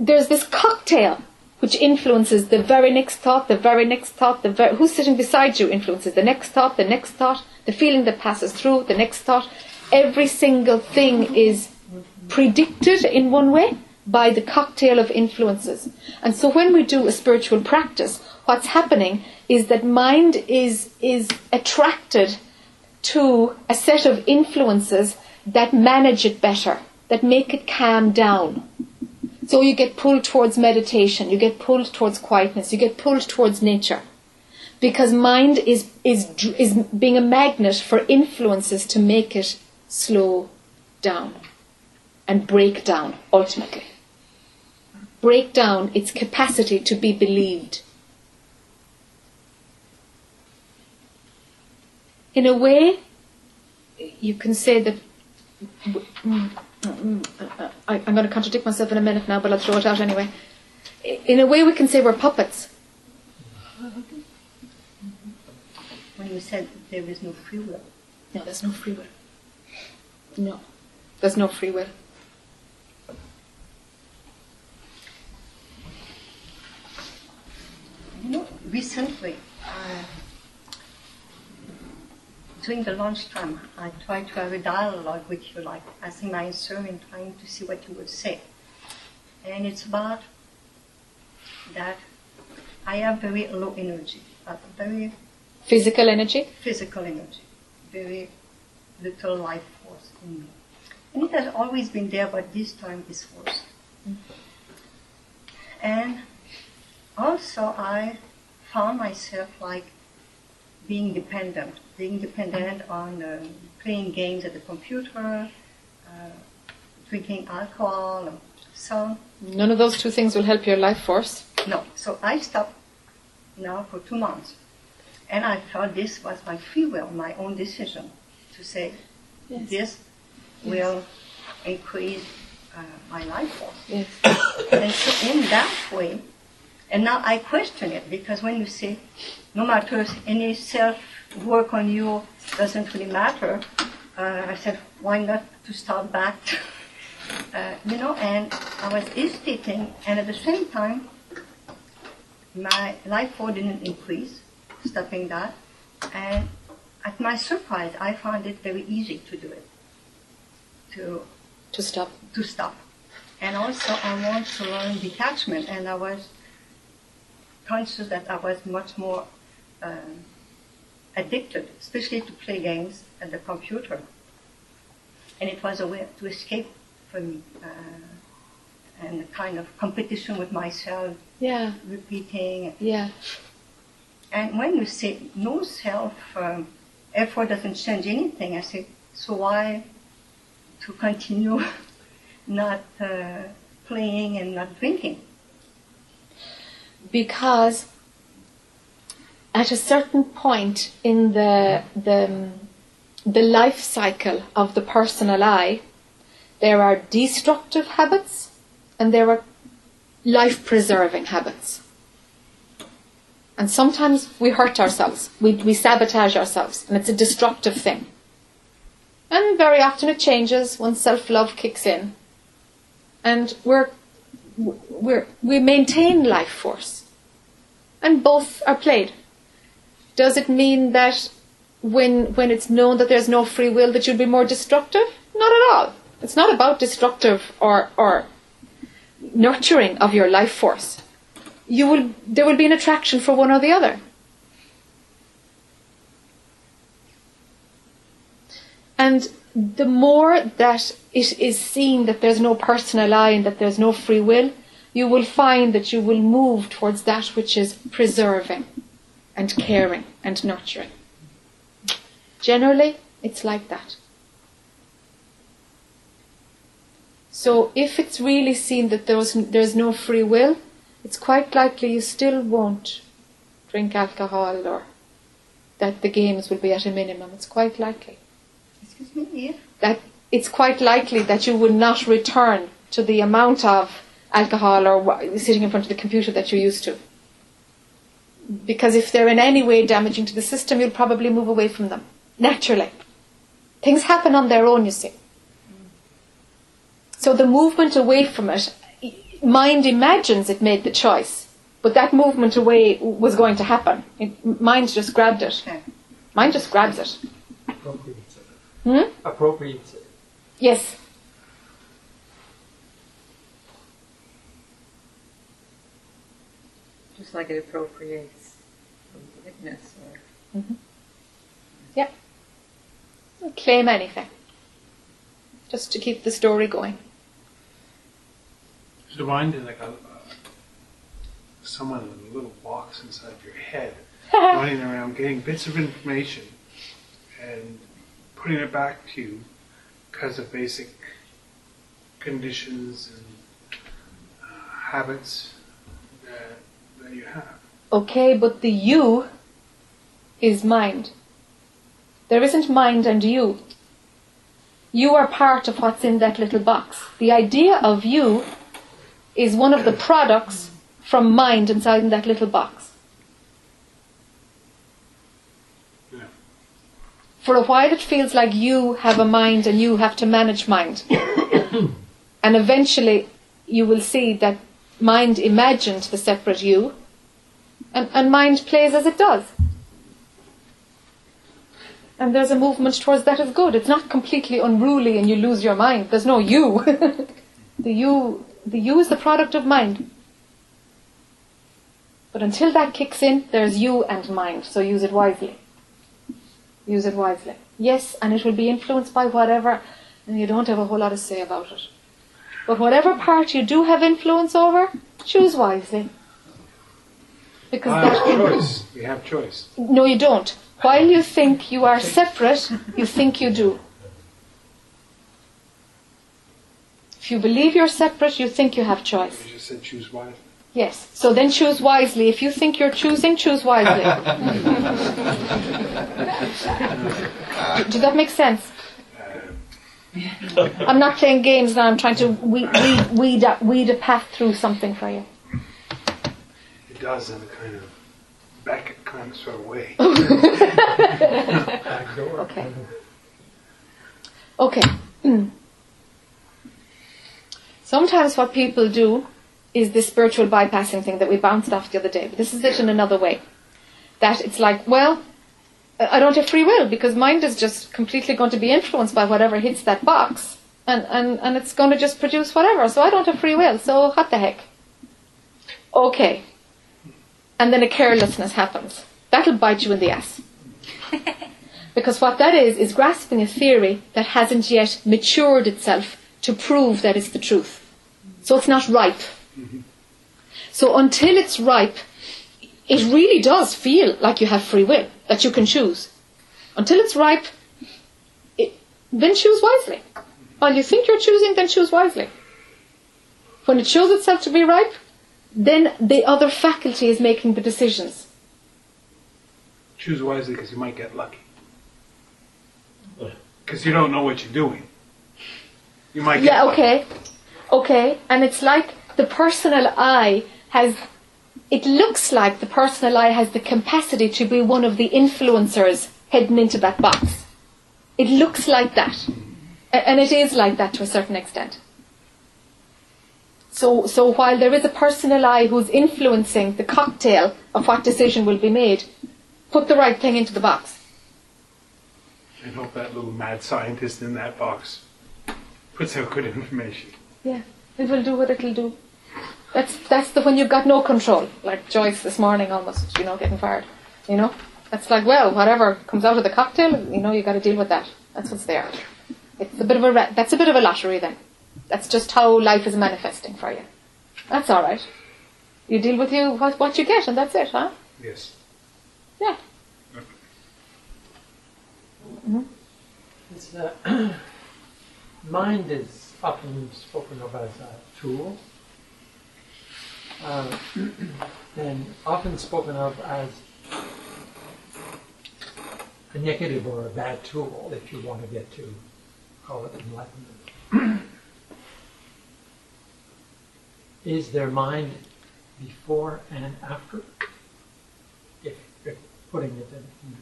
there's this cocktail which influences the very next thought, the very next thought, the who's sitting beside you influences the next thought, the next thought, the feeling that passes through, the next thought. Every single thing is predicted in one way by the cocktail of influences. And so when we do a spiritual practice, what's happening is that mind is, is attracted to a set of influences that manage it better, that make it calm down. So you get pulled towards meditation, you get pulled towards quietness, you get pulled towards nature. Because mind is, is, is being a magnet for influences to make it slow down and break down ultimately. Break down its capacity to be believed. In a way, you can say that. Mm, mm, uh, I, I'm going to contradict myself in a minute now, but I'll throw it out anyway. In a way, we can say we're puppets. When you said there is no free will. No, there's no free will. No. There's no free will. You know, recently, uh, during the lunchtime, I tried to have a dialogue with you, like asking my answer and trying to see what you would say. And it's about that I have very low energy, very Physical energy. physical energy, very little life force in me. And it has always been there, but this time is worse. And also, I found myself like being dependent, being dependent on uh, playing games at the computer, uh, drinking alcohol. So, None of those two things will help your life force. no. So I stopped now for two months. And I thought this was my free will, my own decision to say, this will increase uh, my life force. Yes. And so in that way, and now I question it because when you say no matter any self work on you doesn't really matter, uh, I said why not to start back, uh, you know? And I was hesitating, and at the same time, my life force didn't increase, stopping that, and at my surprise, I found it very easy to do it, to To stop. to stop. And also, I want to learn detachment, and I was conscious that I was much more um, addicted, especially to play games at the computer. And it was a way to escape from me, uh, and a kind of competition with myself, Yeah. repeating. Yeah. And when you say no self um, effort doesn't change anything, I say, so why to continue not uh, playing and not drinking? Because at a certain point in the the the life cycle of the personal I, there are destructive habits and there are life preserving habits. And sometimes we hurt ourselves, we, we sabotage ourselves, and it's a destructive thing. And very often it changes when self love kicks in. And we're we're, we maintain life force. And both are played. Does it mean that when, when it's known that there's no free will that you'll be more destructive? Not at all. It's not about destructive or, or nurturing of your life force. You will, there will be an attraction for one or the other. And the more that it is seen that there's no personal I and that there's no free will, you will find that you will move towards that which is preserving and caring and nurturing. Generally, it's like that. So if it's really seen that there's, there's no free will, it's quite likely you still won't drink alcohol or that the games will be at a minimum. It's quite likely Excuse me, yeah? that it's quite likely that you will not return to the amount of alcohol or wha- sitting in front of the computer that you're used to. Because if they're in any way damaging to the system, you'll probably move away from them naturally. Things happen on their own, you see. So the movement away from it, mind imagines it made the choice, but that movement away was going to happen. It, mind just grabbed it. Okay. Mind just grabs it. Appropriates it. Hmm? Appropriates it. Yes. Just like it appropriates witness or Yeah. claim anything. Just to keep the story going. So mind is like a, someone in a little box inside your head, running around getting bits of information and putting it back to you because of basic conditions and uh, habits that, that you have. Okay, but the you is mind. There isn't mind and you. You are part of what's in that little box. The idea of you is one of the products from mind inside in that little box. For a while, it feels like you have a mind and you have to manage mind. and eventually, you will see that mind imagined the separate you, and, and mind plays as it does. And there's a movement towards that is good. It's not completely unruly and you lose your mind. There's no you. the you the you is the product of mind. But until that kicks in, there's you and mind, so use it wisely. Use it wisely. Yes, and it will be influenced by whatever, and you don't have a whole lot to say about it. But whatever part you do have influence over, choose wisely. Because I that choice. We have choice. no, you don't. While you think you are separate, you think you do. If you believe you're separate, you think you have choice. You just said choose wisely. Yes. So then choose wisely. If you think you're choosing, choose wisely. Does that make sense? I'm not playing games now. I'm trying to weed, weed, weed, a, weed a path through something for you. It does in a kind of back kind of sort of way. Okay. Okay. Sometimes what people do is this spiritual bypassing thing that we bounced off the other day. But this is it in another way. That it's like, well, I don't have free will because mind is just completely going to be influenced by whatever hits that box. And, and, and it's going to just produce whatever. So I don't have free will. So what the heck? Okay. And then a carelessness happens. That'll bite you in the ass. Because what that is, is grasping a theory that hasn't yet matured itself to prove that it's the truth. So it's not ripe. So until it's ripe, it really does feel like you have free will, that you can choose. Until it's ripe, it, then choose wisely. While you think you're choosing, then choose wisely. When it shows itself to be ripe, then the other faculty is making the decisions. Choose wisely because you might get lucky. Because you don't know what you're doing. You might get Yeah, lucky. okay. Okay, and it's like the personal I has, it looks like the personal I has the capacity to be one of the influencers heading into that box. It looks like that. And it is like that to a certain extent. So, so while there is a personal I who's influencing the cocktail of what decision will be made, put the right thing into the box. And hope that little mad scientist in that box puts out good information. Yeah, it will do what it'll do. That's that's the when you've got no control, like Joyce this morning almost, you know, getting fired. You know, that's like well, whatever comes out of the cocktail, you know, you got to deal with that. That's what's there. It's a bit of a ra- that's a bit of a lottery then. That's just how life is manifesting for you. That's all right. You deal with you what what you get, and that's it, huh? Yes. Yeah. It's, uh, mind is often spoken of as a tool, uh, and often spoken of as a negative or a bad tool, if you want to get to call it enlightenment. is there mind before and after? If, if putting it in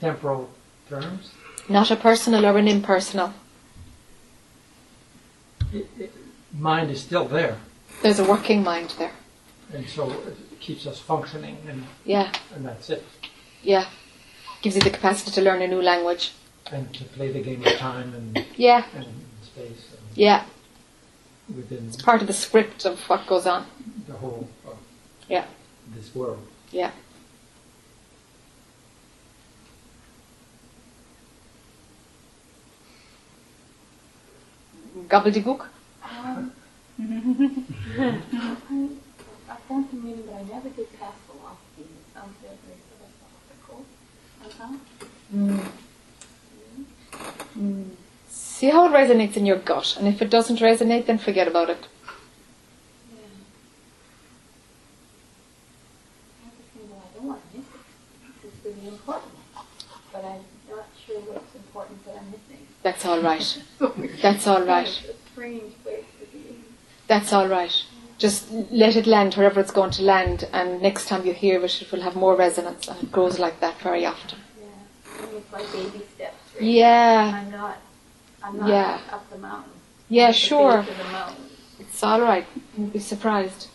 temporal terms. Not a personal or an impersonal. it, it, mind is still there, There's a working mind there. and so it keeps us functioning, and, Yeah, and that's it. yeah. Gives you the capacity to learn a new language. And to play the game of time and, Yeah, and space and yeah. within Part of the script of what goes on. the whole of Yeah. this world. Yeah. Gobbledygook? Um, I've done some reading, but I never did pass philosophy. It sounds very, very philosophical. Uh-huh. Mm. Mm. See how it resonates in your gut, and if it doesn't resonate, then forget about it. Yeah. I have to think, well, I don't want to miss it. This is really important. But I'm not sure what's important that I'm missing. That's all right. That's all right. It's strange place to be. That's all right. Just let it land wherever it's going to land, and next time you hear it, it will have more resonance, and it grows like that very often. Yeah. taking it by baby steps. Really. Yeah, I'm not. I'm not Yeah. up the mountain. yeah, At the sure. base of the mountain. It's all right. You'd be surprised.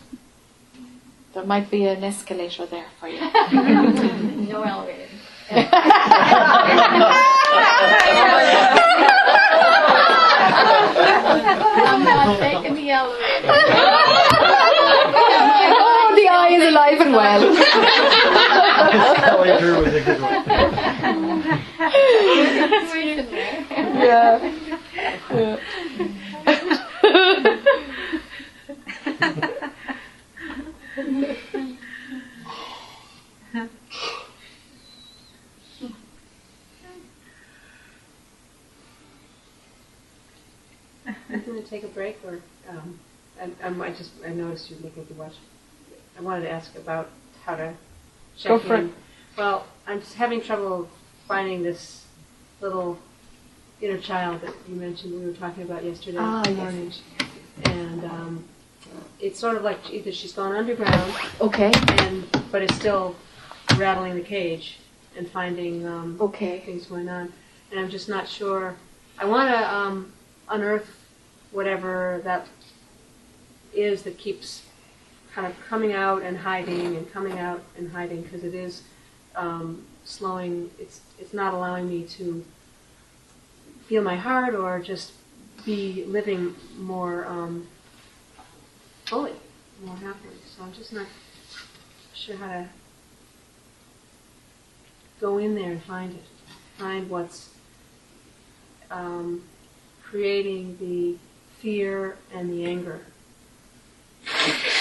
There might be an escalator there for you. no elevator. I'm not taking the elevator. oh, the eye is alive and well. Elevator was a good one. Intuition there. yeah. yeah. I'm to take a break, or um, I, I'm- just I noticed you looking to watch. I wanted to ask about how to check Go for in. it. Well, I'm just having trouble finding this little inner child that you mentioned we were talking about yesterday Ah, yes. and um, it's sort of like either she's gone underground, Okay. and but it's still rattling the cage and finding um, Okay. things going on, and I'm just not sure. I want to um, unearth whatever that is that keeps kind of coming out and hiding and coming out and hiding because it is um, slowing. It's it's not allowing me to feel my heart or just be living more um, fully, more happily. So I'm just not sure how to go in there and find it, find what's um, creating the fear and the anger.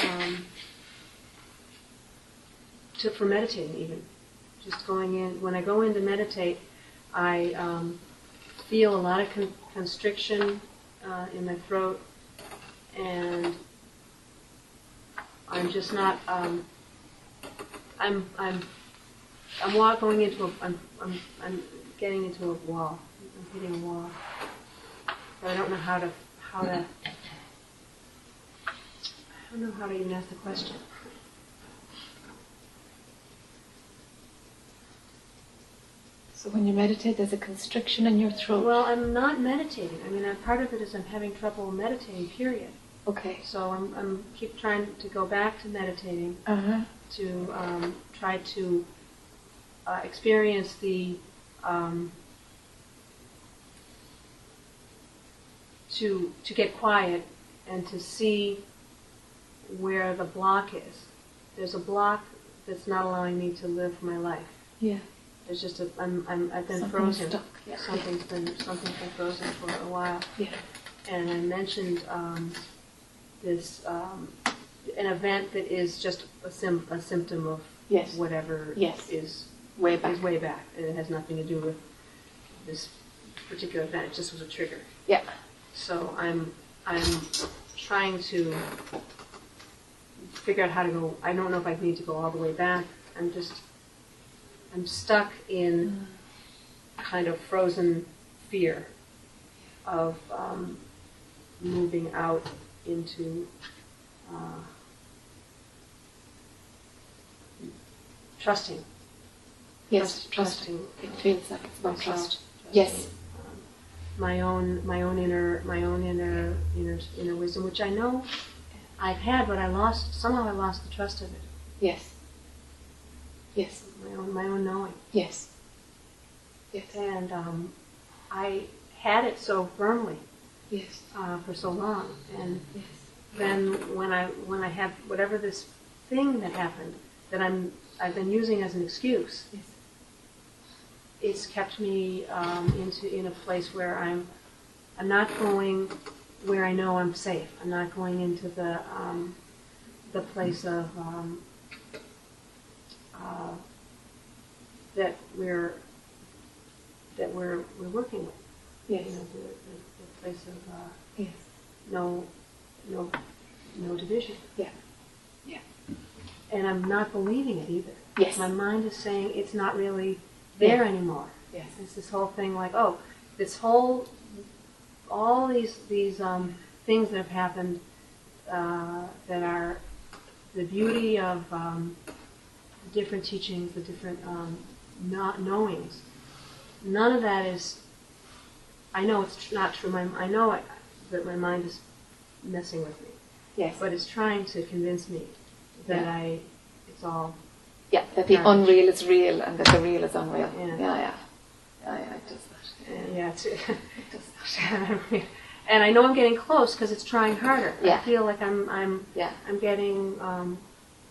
Um, to for meditating even, just going in. When I go in to meditate, I um, feel a lot of con- constriction uh, in my throat, and I'm just not. Um, I'm I'm I'm wa- going into a. I'm, I'm I'm getting into a wall. I'm hitting a wall, but I don't know how to how to. I don't know how to even ask the question. So when you meditate, there's a constriction in your throat. Well, I'm not meditating. I mean, part of it is I'm having trouble meditating. Period. Okay. So I'm I'm keep trying to go back to meditating Uh huh. to um, try to uh, experience the um, to to get quiet and to see where the block is. There's a block that's not allowing me to live my life. Yeah. There's just a I'm, I'm I've been Something frozen. stuck. Yeah. Something's been something's been frozen for a while. Yeah. And I mentioned um, this um, an event that is just a, sim- a symptom of Yes. whatever Yes. is Way back. is way back. And it has nothing to do with this particular event. It just was a trigger. Yeah. So I'm I'm trying to figure out how to go. I don't know if I need to go all the way back. I'm just I'm stuck in kind of frozen fear of um, moving out into uh, trusting. Yes. Trust- Trusting. It feels like it's about myself, trust. Yes. My own my own inner my own inner inner inner wisdom, which I know I've had, but I lost somehow I lost the trust of it. Yes. Yes. My own my own knowing, Yes. Yes. and um, I had it so firmly Yes. uh, for so long, and Yes. then when I when I had whatever this thing that happened that I'm I've been using as an excuse, Yes. It's kept me um, into in a place where I'm I'm not going where I know I'm safe. I'm not going into the um, the place of um, uh, that we're that we're we're working with. Yes. You know, the, the, the place of uh, Yes. no no no division. Yeah. Yeah. And I'm not believing it either. Yes. My mind is saying it's not really there anymore. Yes. It's this whole thing like, oh, this whole, all these these um, things that have happened uh, that are the beauty of um, the different teachings, the different um, not knowings, none of that is. I know it's tr- not true. My, I know I, that my mind is messing with me, Yes. but it's trying to convince me that Yeah. I, it's all. Yeah, that the unreal is real and that the real is unreal. Yeah. Yeah, yeah. Yeah, yeah, it does that. Uh, yeah, it's, It does that. and I know I'm getting close because it's trying harder. Yeah. I feel like I'm I'm Yeah. I'm getting um,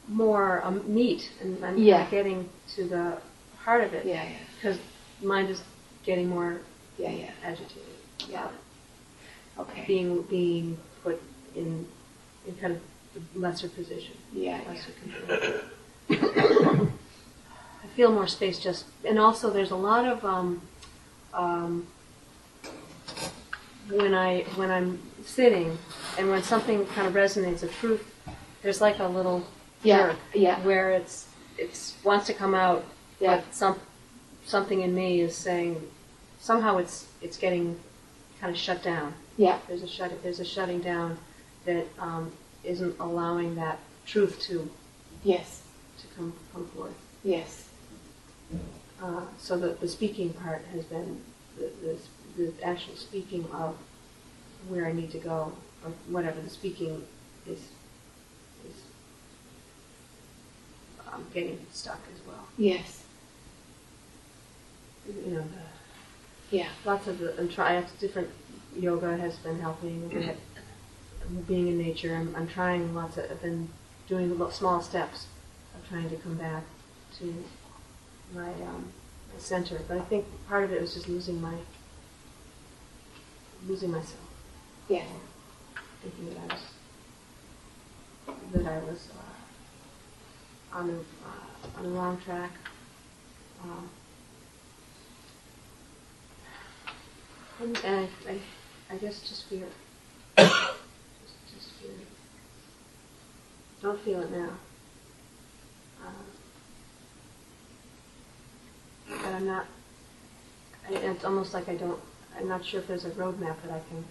more um, meat and I'm Yeah. getting to the heart of it Yeah, yeah. because mind is getting more Yeah, yeah. agitated. Yeah. Okay. Being being put in in kind of a lesser position. Yeah, lesser control. I feel more space just, and also there's a lot of um, um, when I when I'm sitting and when something kind of resonates, a truth, there's like a little Yeah, jerk yeah. where it's it's wants to come out, Yeah. but some something in me is saying somehow it's it's getting kind of shut down. Yeah. There's a shut there's a shutting down that um, isn't allowing that truth to Yes. Come come forth. Yes. Uh, so the, the speaking part has been the, the, the actual speaking of where I need to go, or whatever the speaking is, is um, getting stuck as well. Yes. You know, the, Yeah. lots of the, and try, different yoga has been helping being in nature. I'm, I'm trying lots of, I've been doing small steps of trying to come back to my, um, my center. But I think part of it was just losing my, losing myself, Yeah. thinking that I was, that I was uh, on the, uh, on the wrong track. Um, And, and I, I, I guess just fear. just, just fear. Don't feel it now. Um, but I'm not. I, it's almost like I don't. I'm not sure if there's a roadmap that I can.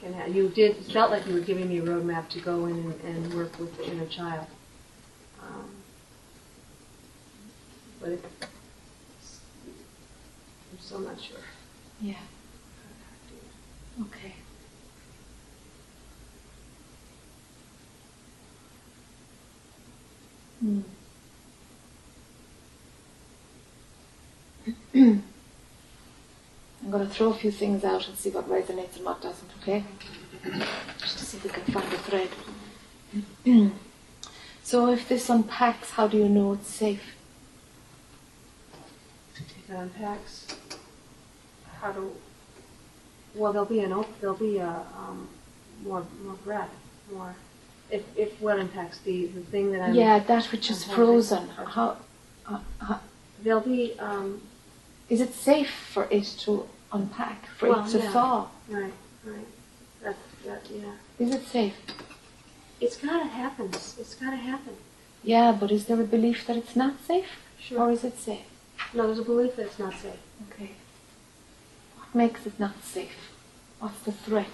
Can have. You did it felt like you were giving me a roadmap to go in and, and work with the inner child. Um, but it, I'm still not sure. Yeah. Okay. Hmm. I'm going to throw a few things out and see what resonates and what doesn't, okay? Just to see if we can find a thread. so if this unpacks, how do you know it's safe? If it unpacks, how do? Well, there'll be an op- there'll be a um, more more breath, more. If if what unpacks the the thing that I'm Yeah, that which is unpacking. frozen. How, uh, how, there'll be um, is it safe for it to unpack, for Well, it to yeah. thaw? right right that that yeah. Is it safe? It's gotta happen. It's, gotta happen. Yeah, but is there a belief that it's not safe? Sure. Or is it safe? No, there's a belief that it's not safe. Okay. What makes it not safe? What's the threat?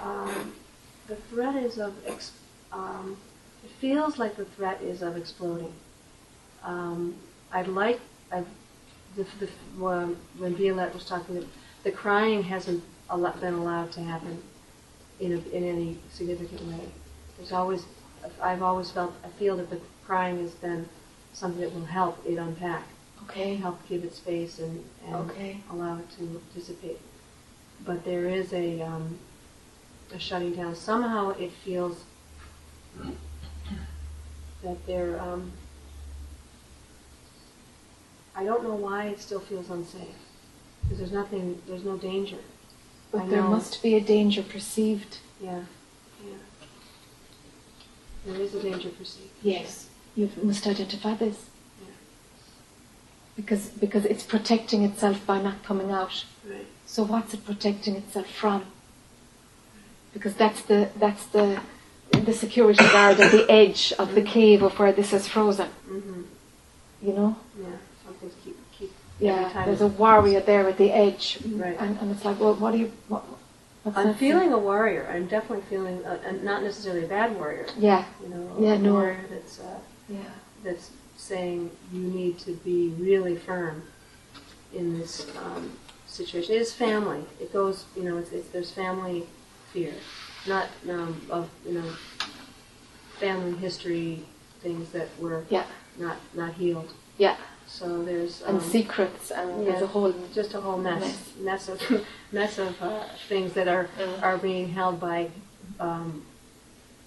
Um, the threat is of, ex- um, it feels like the threat is of exploding. Um, I'd like, I've, the, the, when when Violette was talking, the, the crying hasn't been allowed to happen in, a, in any significant way. There's always, I've always felt, I feel that the crying has been something that will help it unpack, Okay. help give it space and, and Okay. allow it to dissipate. But there is a, um, a shutting down. Somehow it feels that there, um, I don't know why it still feels unsafe. Because there's nothing, there's no danger. I But there know. must be a danger perceived. Yeah, yeah. There is a danger perceived. Yes. You must identify this. Yeah. Because because it's protecting itself by not coming out. Right. So what's it protecting itself from? Because that's the that's the the security guard at the edge of the cave of where this is frozen. Mm-hmm. You know? Yeah. Keep keep. Yeah. time There's a warrior there at the edge. Right. And, and it's like, well, what do you? What, I'm feeling a warrior. I'm definitely feeling, a, a, not necessarily a bad warrior. Yeah. You know, Yeah, no. warrior that's uh, Yeah. that's saying you need to be really firm in this um, situation. It is family. It goes, you know, it's, it's, there's family fear, not um, of you know family history things that were Yeah. not not healed. Yeah. So there's And um, secrets and there's a whole just a whole mess, mess. mess, of mess of uh, things that are Mm. are being held by um,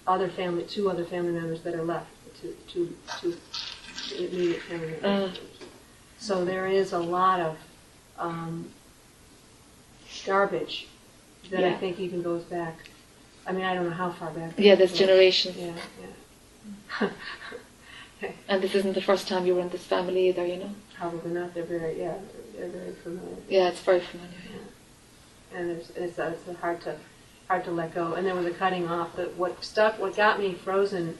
other family, two other family members that are left, two two two immediate family members. Mm. So there is a lot of um, garbage that I think even goes back. I mean, I don't know how far back. Yeah, there's Yeah. generations. Yeah, yeah. And this isn't the first time you were in this family either, you know? Probably not. They're very, yeah, they're very familiar. Yeah, it's very familiar. Yeah. and it's, it's, it's hard to hard to let go. And there was a cutting off. That what stuck, what got me frozen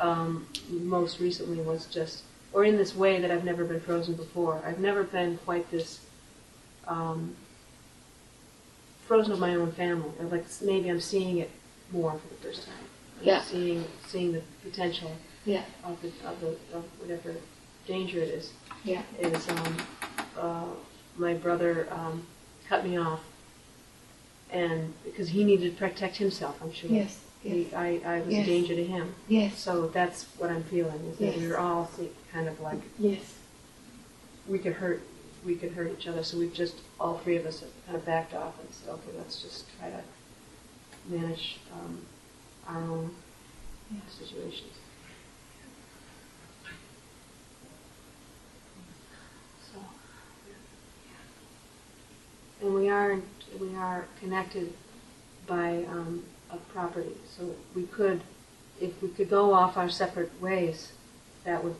um, most recently was just, or in this way that I've never been frozen before. I've never been quite this um, frozen of my own family. Or like maybe I'm seeing it more for the first time. I'm Yeah. Seeing seeing the potential Yeah. of the of the of whatever danger it is Yeah. is um, uh, my brother um, cut me off, and because he needed to protect himself, I'm sure. Yes. He, I, I was Yes. a danger to him. Yes. So that's what I'm feeling is that Yes. We're all kind of like Yes. we could hurt we could hurt each other. So we've just all three of us have kind of backed off and said, okay, let's just try to manage um, our own situations. So, and we are we are connected by um, a property, so we could, if we could go off our separate ways, that would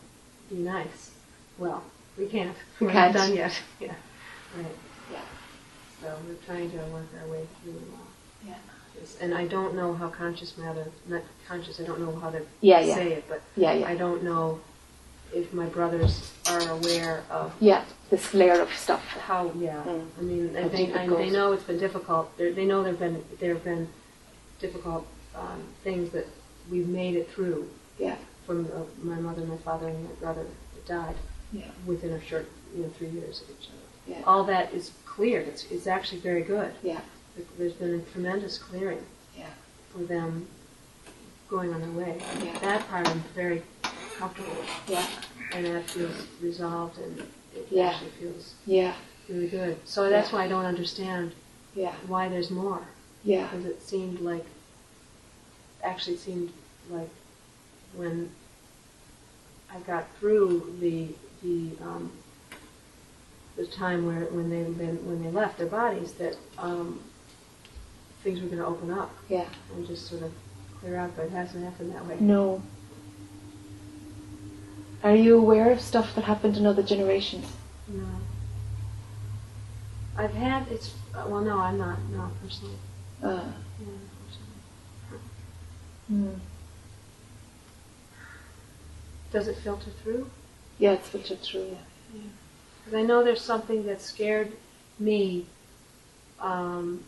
be nice. Well, we can't. We We're not done yet. Yeah, right. Yeah. So we're trying to work our way through. Uh, Yeah. this. And I don't know how conscious matter, not conscious, I don't know how to Yeah, yeah. say it, but Yeah, yeah. I don't know if my brothers are aware of Yeah. This layer of stuff. how, yeah. Mm. I mean, I think, I, they know it's been difficult. They're, they know there've been, there have been difficult um, things that we've made it through Yeah. from uh, my mother, my father, and my brother that died Yeah. within a short, you know, three years of each other. Yeah. All that is cleared. It's, it's actually very good. Yeah. There's been a tremendous clearing Yeah. for them going on their way. Yeah. That part I'm very comfortable. Yeah. And that feels resolved and it Yeah. actually feels Yeah. really good. So that's Yeah. why I don't understand Yeah. why there's more. Yeah. Because it seemed like, actually seemed like when I got through the, the, um, the time where, when they, when when they left their bodies, that, um, things were gonna open up Yeah. and just sort of clear out, but it hasn't happened that way. No. Are you aware of stuff that happened in other generations? No. I've had, it's, well, no, I'm not, no, personally. Uh, personally. mm. Does it filter through? Yeah, it's filtered through. Yeah. Because I know there's something that scared me um,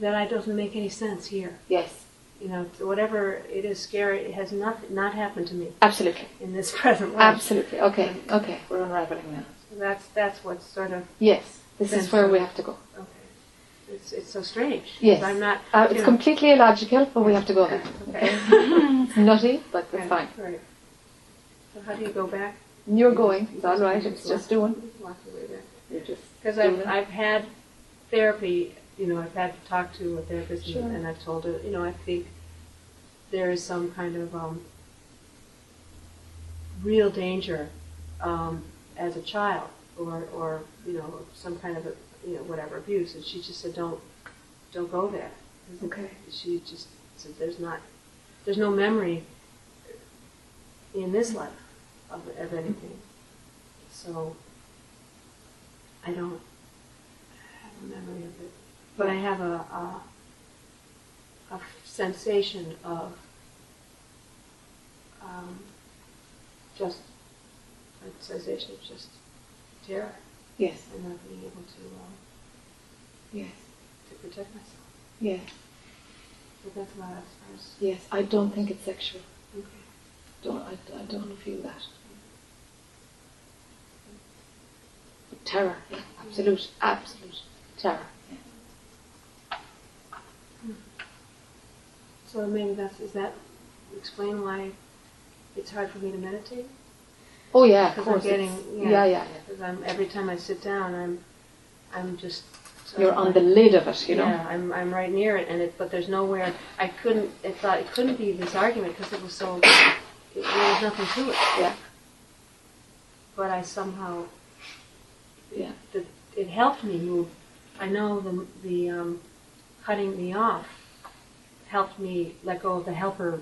that I doesn't make any sense here. Yes. You know, whatever it is scary, it has not not happened to me Absolutely. in this present life. Absolutely. Okay. Okay. We're unraveling now. So that's that's what sort of Yes. This is where we have to go. okay. It's it's so strange. Yes. I'm not. Uh, it's know- completely illogical, but we have to go there. Okay. It's nutty, but it's Okay, fine. Right. So how do you go back? You're going. It's all right. It's just doing. Walk your way back. You're just Because I've. I've had therapy, you know, I've had to talk to a therapist Sure. and, and I've told her, you know, I think there is some kind of um, real danger um, as a child or, or, you know, some kind of, a, you know, whatever abuse. And she just said, don't, don't go there. Okay. She just said, there's not, there's no memory in this life of, of anything. So I don't have a memory of it, but I have a, a, a sensation of um, just a sensation of just terror Yes. and not being able to um, Yes. to protect myself. Yes. But that's as far as Yes. I don't think it's sexual. okay. Don't. I, I don't feel that. terror. Absolute, absolute terror. So maybe that's, is that, explain why it's hard for me to meditate? Oh yeah, of Because I'm course. getting, yeah. yeah, yeah. Because I'm, every time I sit down, I'm, I'm just. sort You're on the lid of it, you know. Yeah, I'm, I'm right near it, and it, but there's nowhere, I couldn't, I thought it couldn't be this argument because it was so, it, there was nothing to it. Yeah. But I somehow, Yeah. the, it helped me move. I know the, the um, cutting me off helped me let go of the helper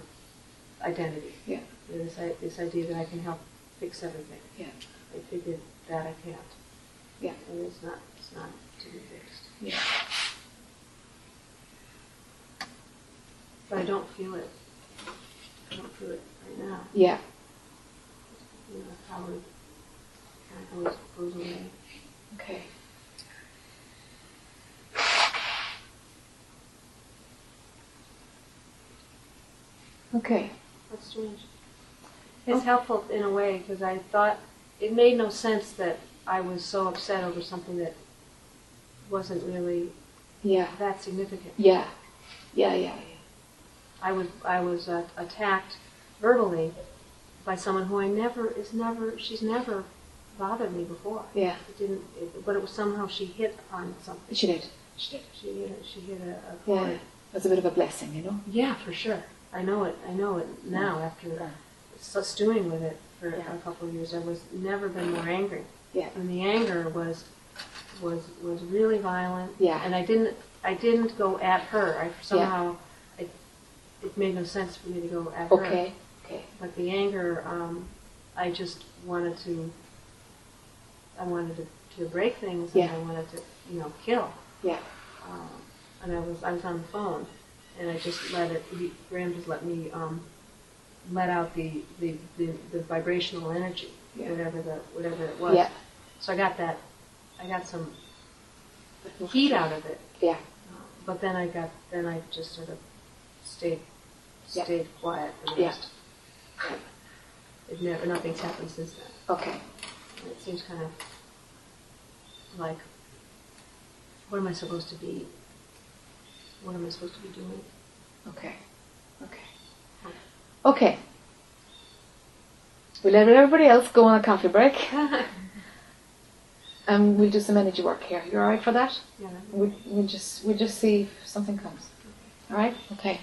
identity. Yeah. This, this idea that I can help fix everything. Yeah. I figured that I can't. Yeah. And it's not, it's not to be fixed. Yeah. But I don't feel it. I don't feel it right now. Yeah. You know, it kind of goes, goes away. Okay. Okay. That's strange. It's helpful in a way because I thought it made no sense that I was so upset over something that wasn't really Yeah. that significant. Yeah. Yeah. Yeah. I was I was uh, attacked verbally by someone who I never is never she's never bothered me before. Yeah. It didn't, it, but it was somehow she hit on something. She did. She did. She hit a, she hit a, a Yeah. That's a bit of a blessing, you know. Yeah, for sure. I know it. I know it now after so stewing with it for Yeah. a couple of years. I was never been more angry. Yeah. And the anger was was was really violent. Yeah. And I didn't I didn't go at her. I somehow it it made no sense for me to go at her. Okay. Okay. But the anger, um, I just wanted to I wanted to, to break things yeah. and I wanted to you know kill. Yeah. Um, and I was I was on the phone, and I just let it. He, Graham just let me um, let out the, the, the, the vibrational energy, Yeah. whatever the whatever it was. Yeah. So I got that. I got some heat out of it. Yeah. But then I got then I just sort of stayed Yeah. stayed quiet for the Yeah. rest. It never nothing's happened since then. Okay. It seems kind of like, what am I supposed to be? What am I supposed to be doing? Okay. Okay. Okay. We'll let everybody else go on a coffee break. And um, we'll do some energy work here. You're alright for that? Yeah. We'll, we'll just we'll just see if something comes. Alright? Okay.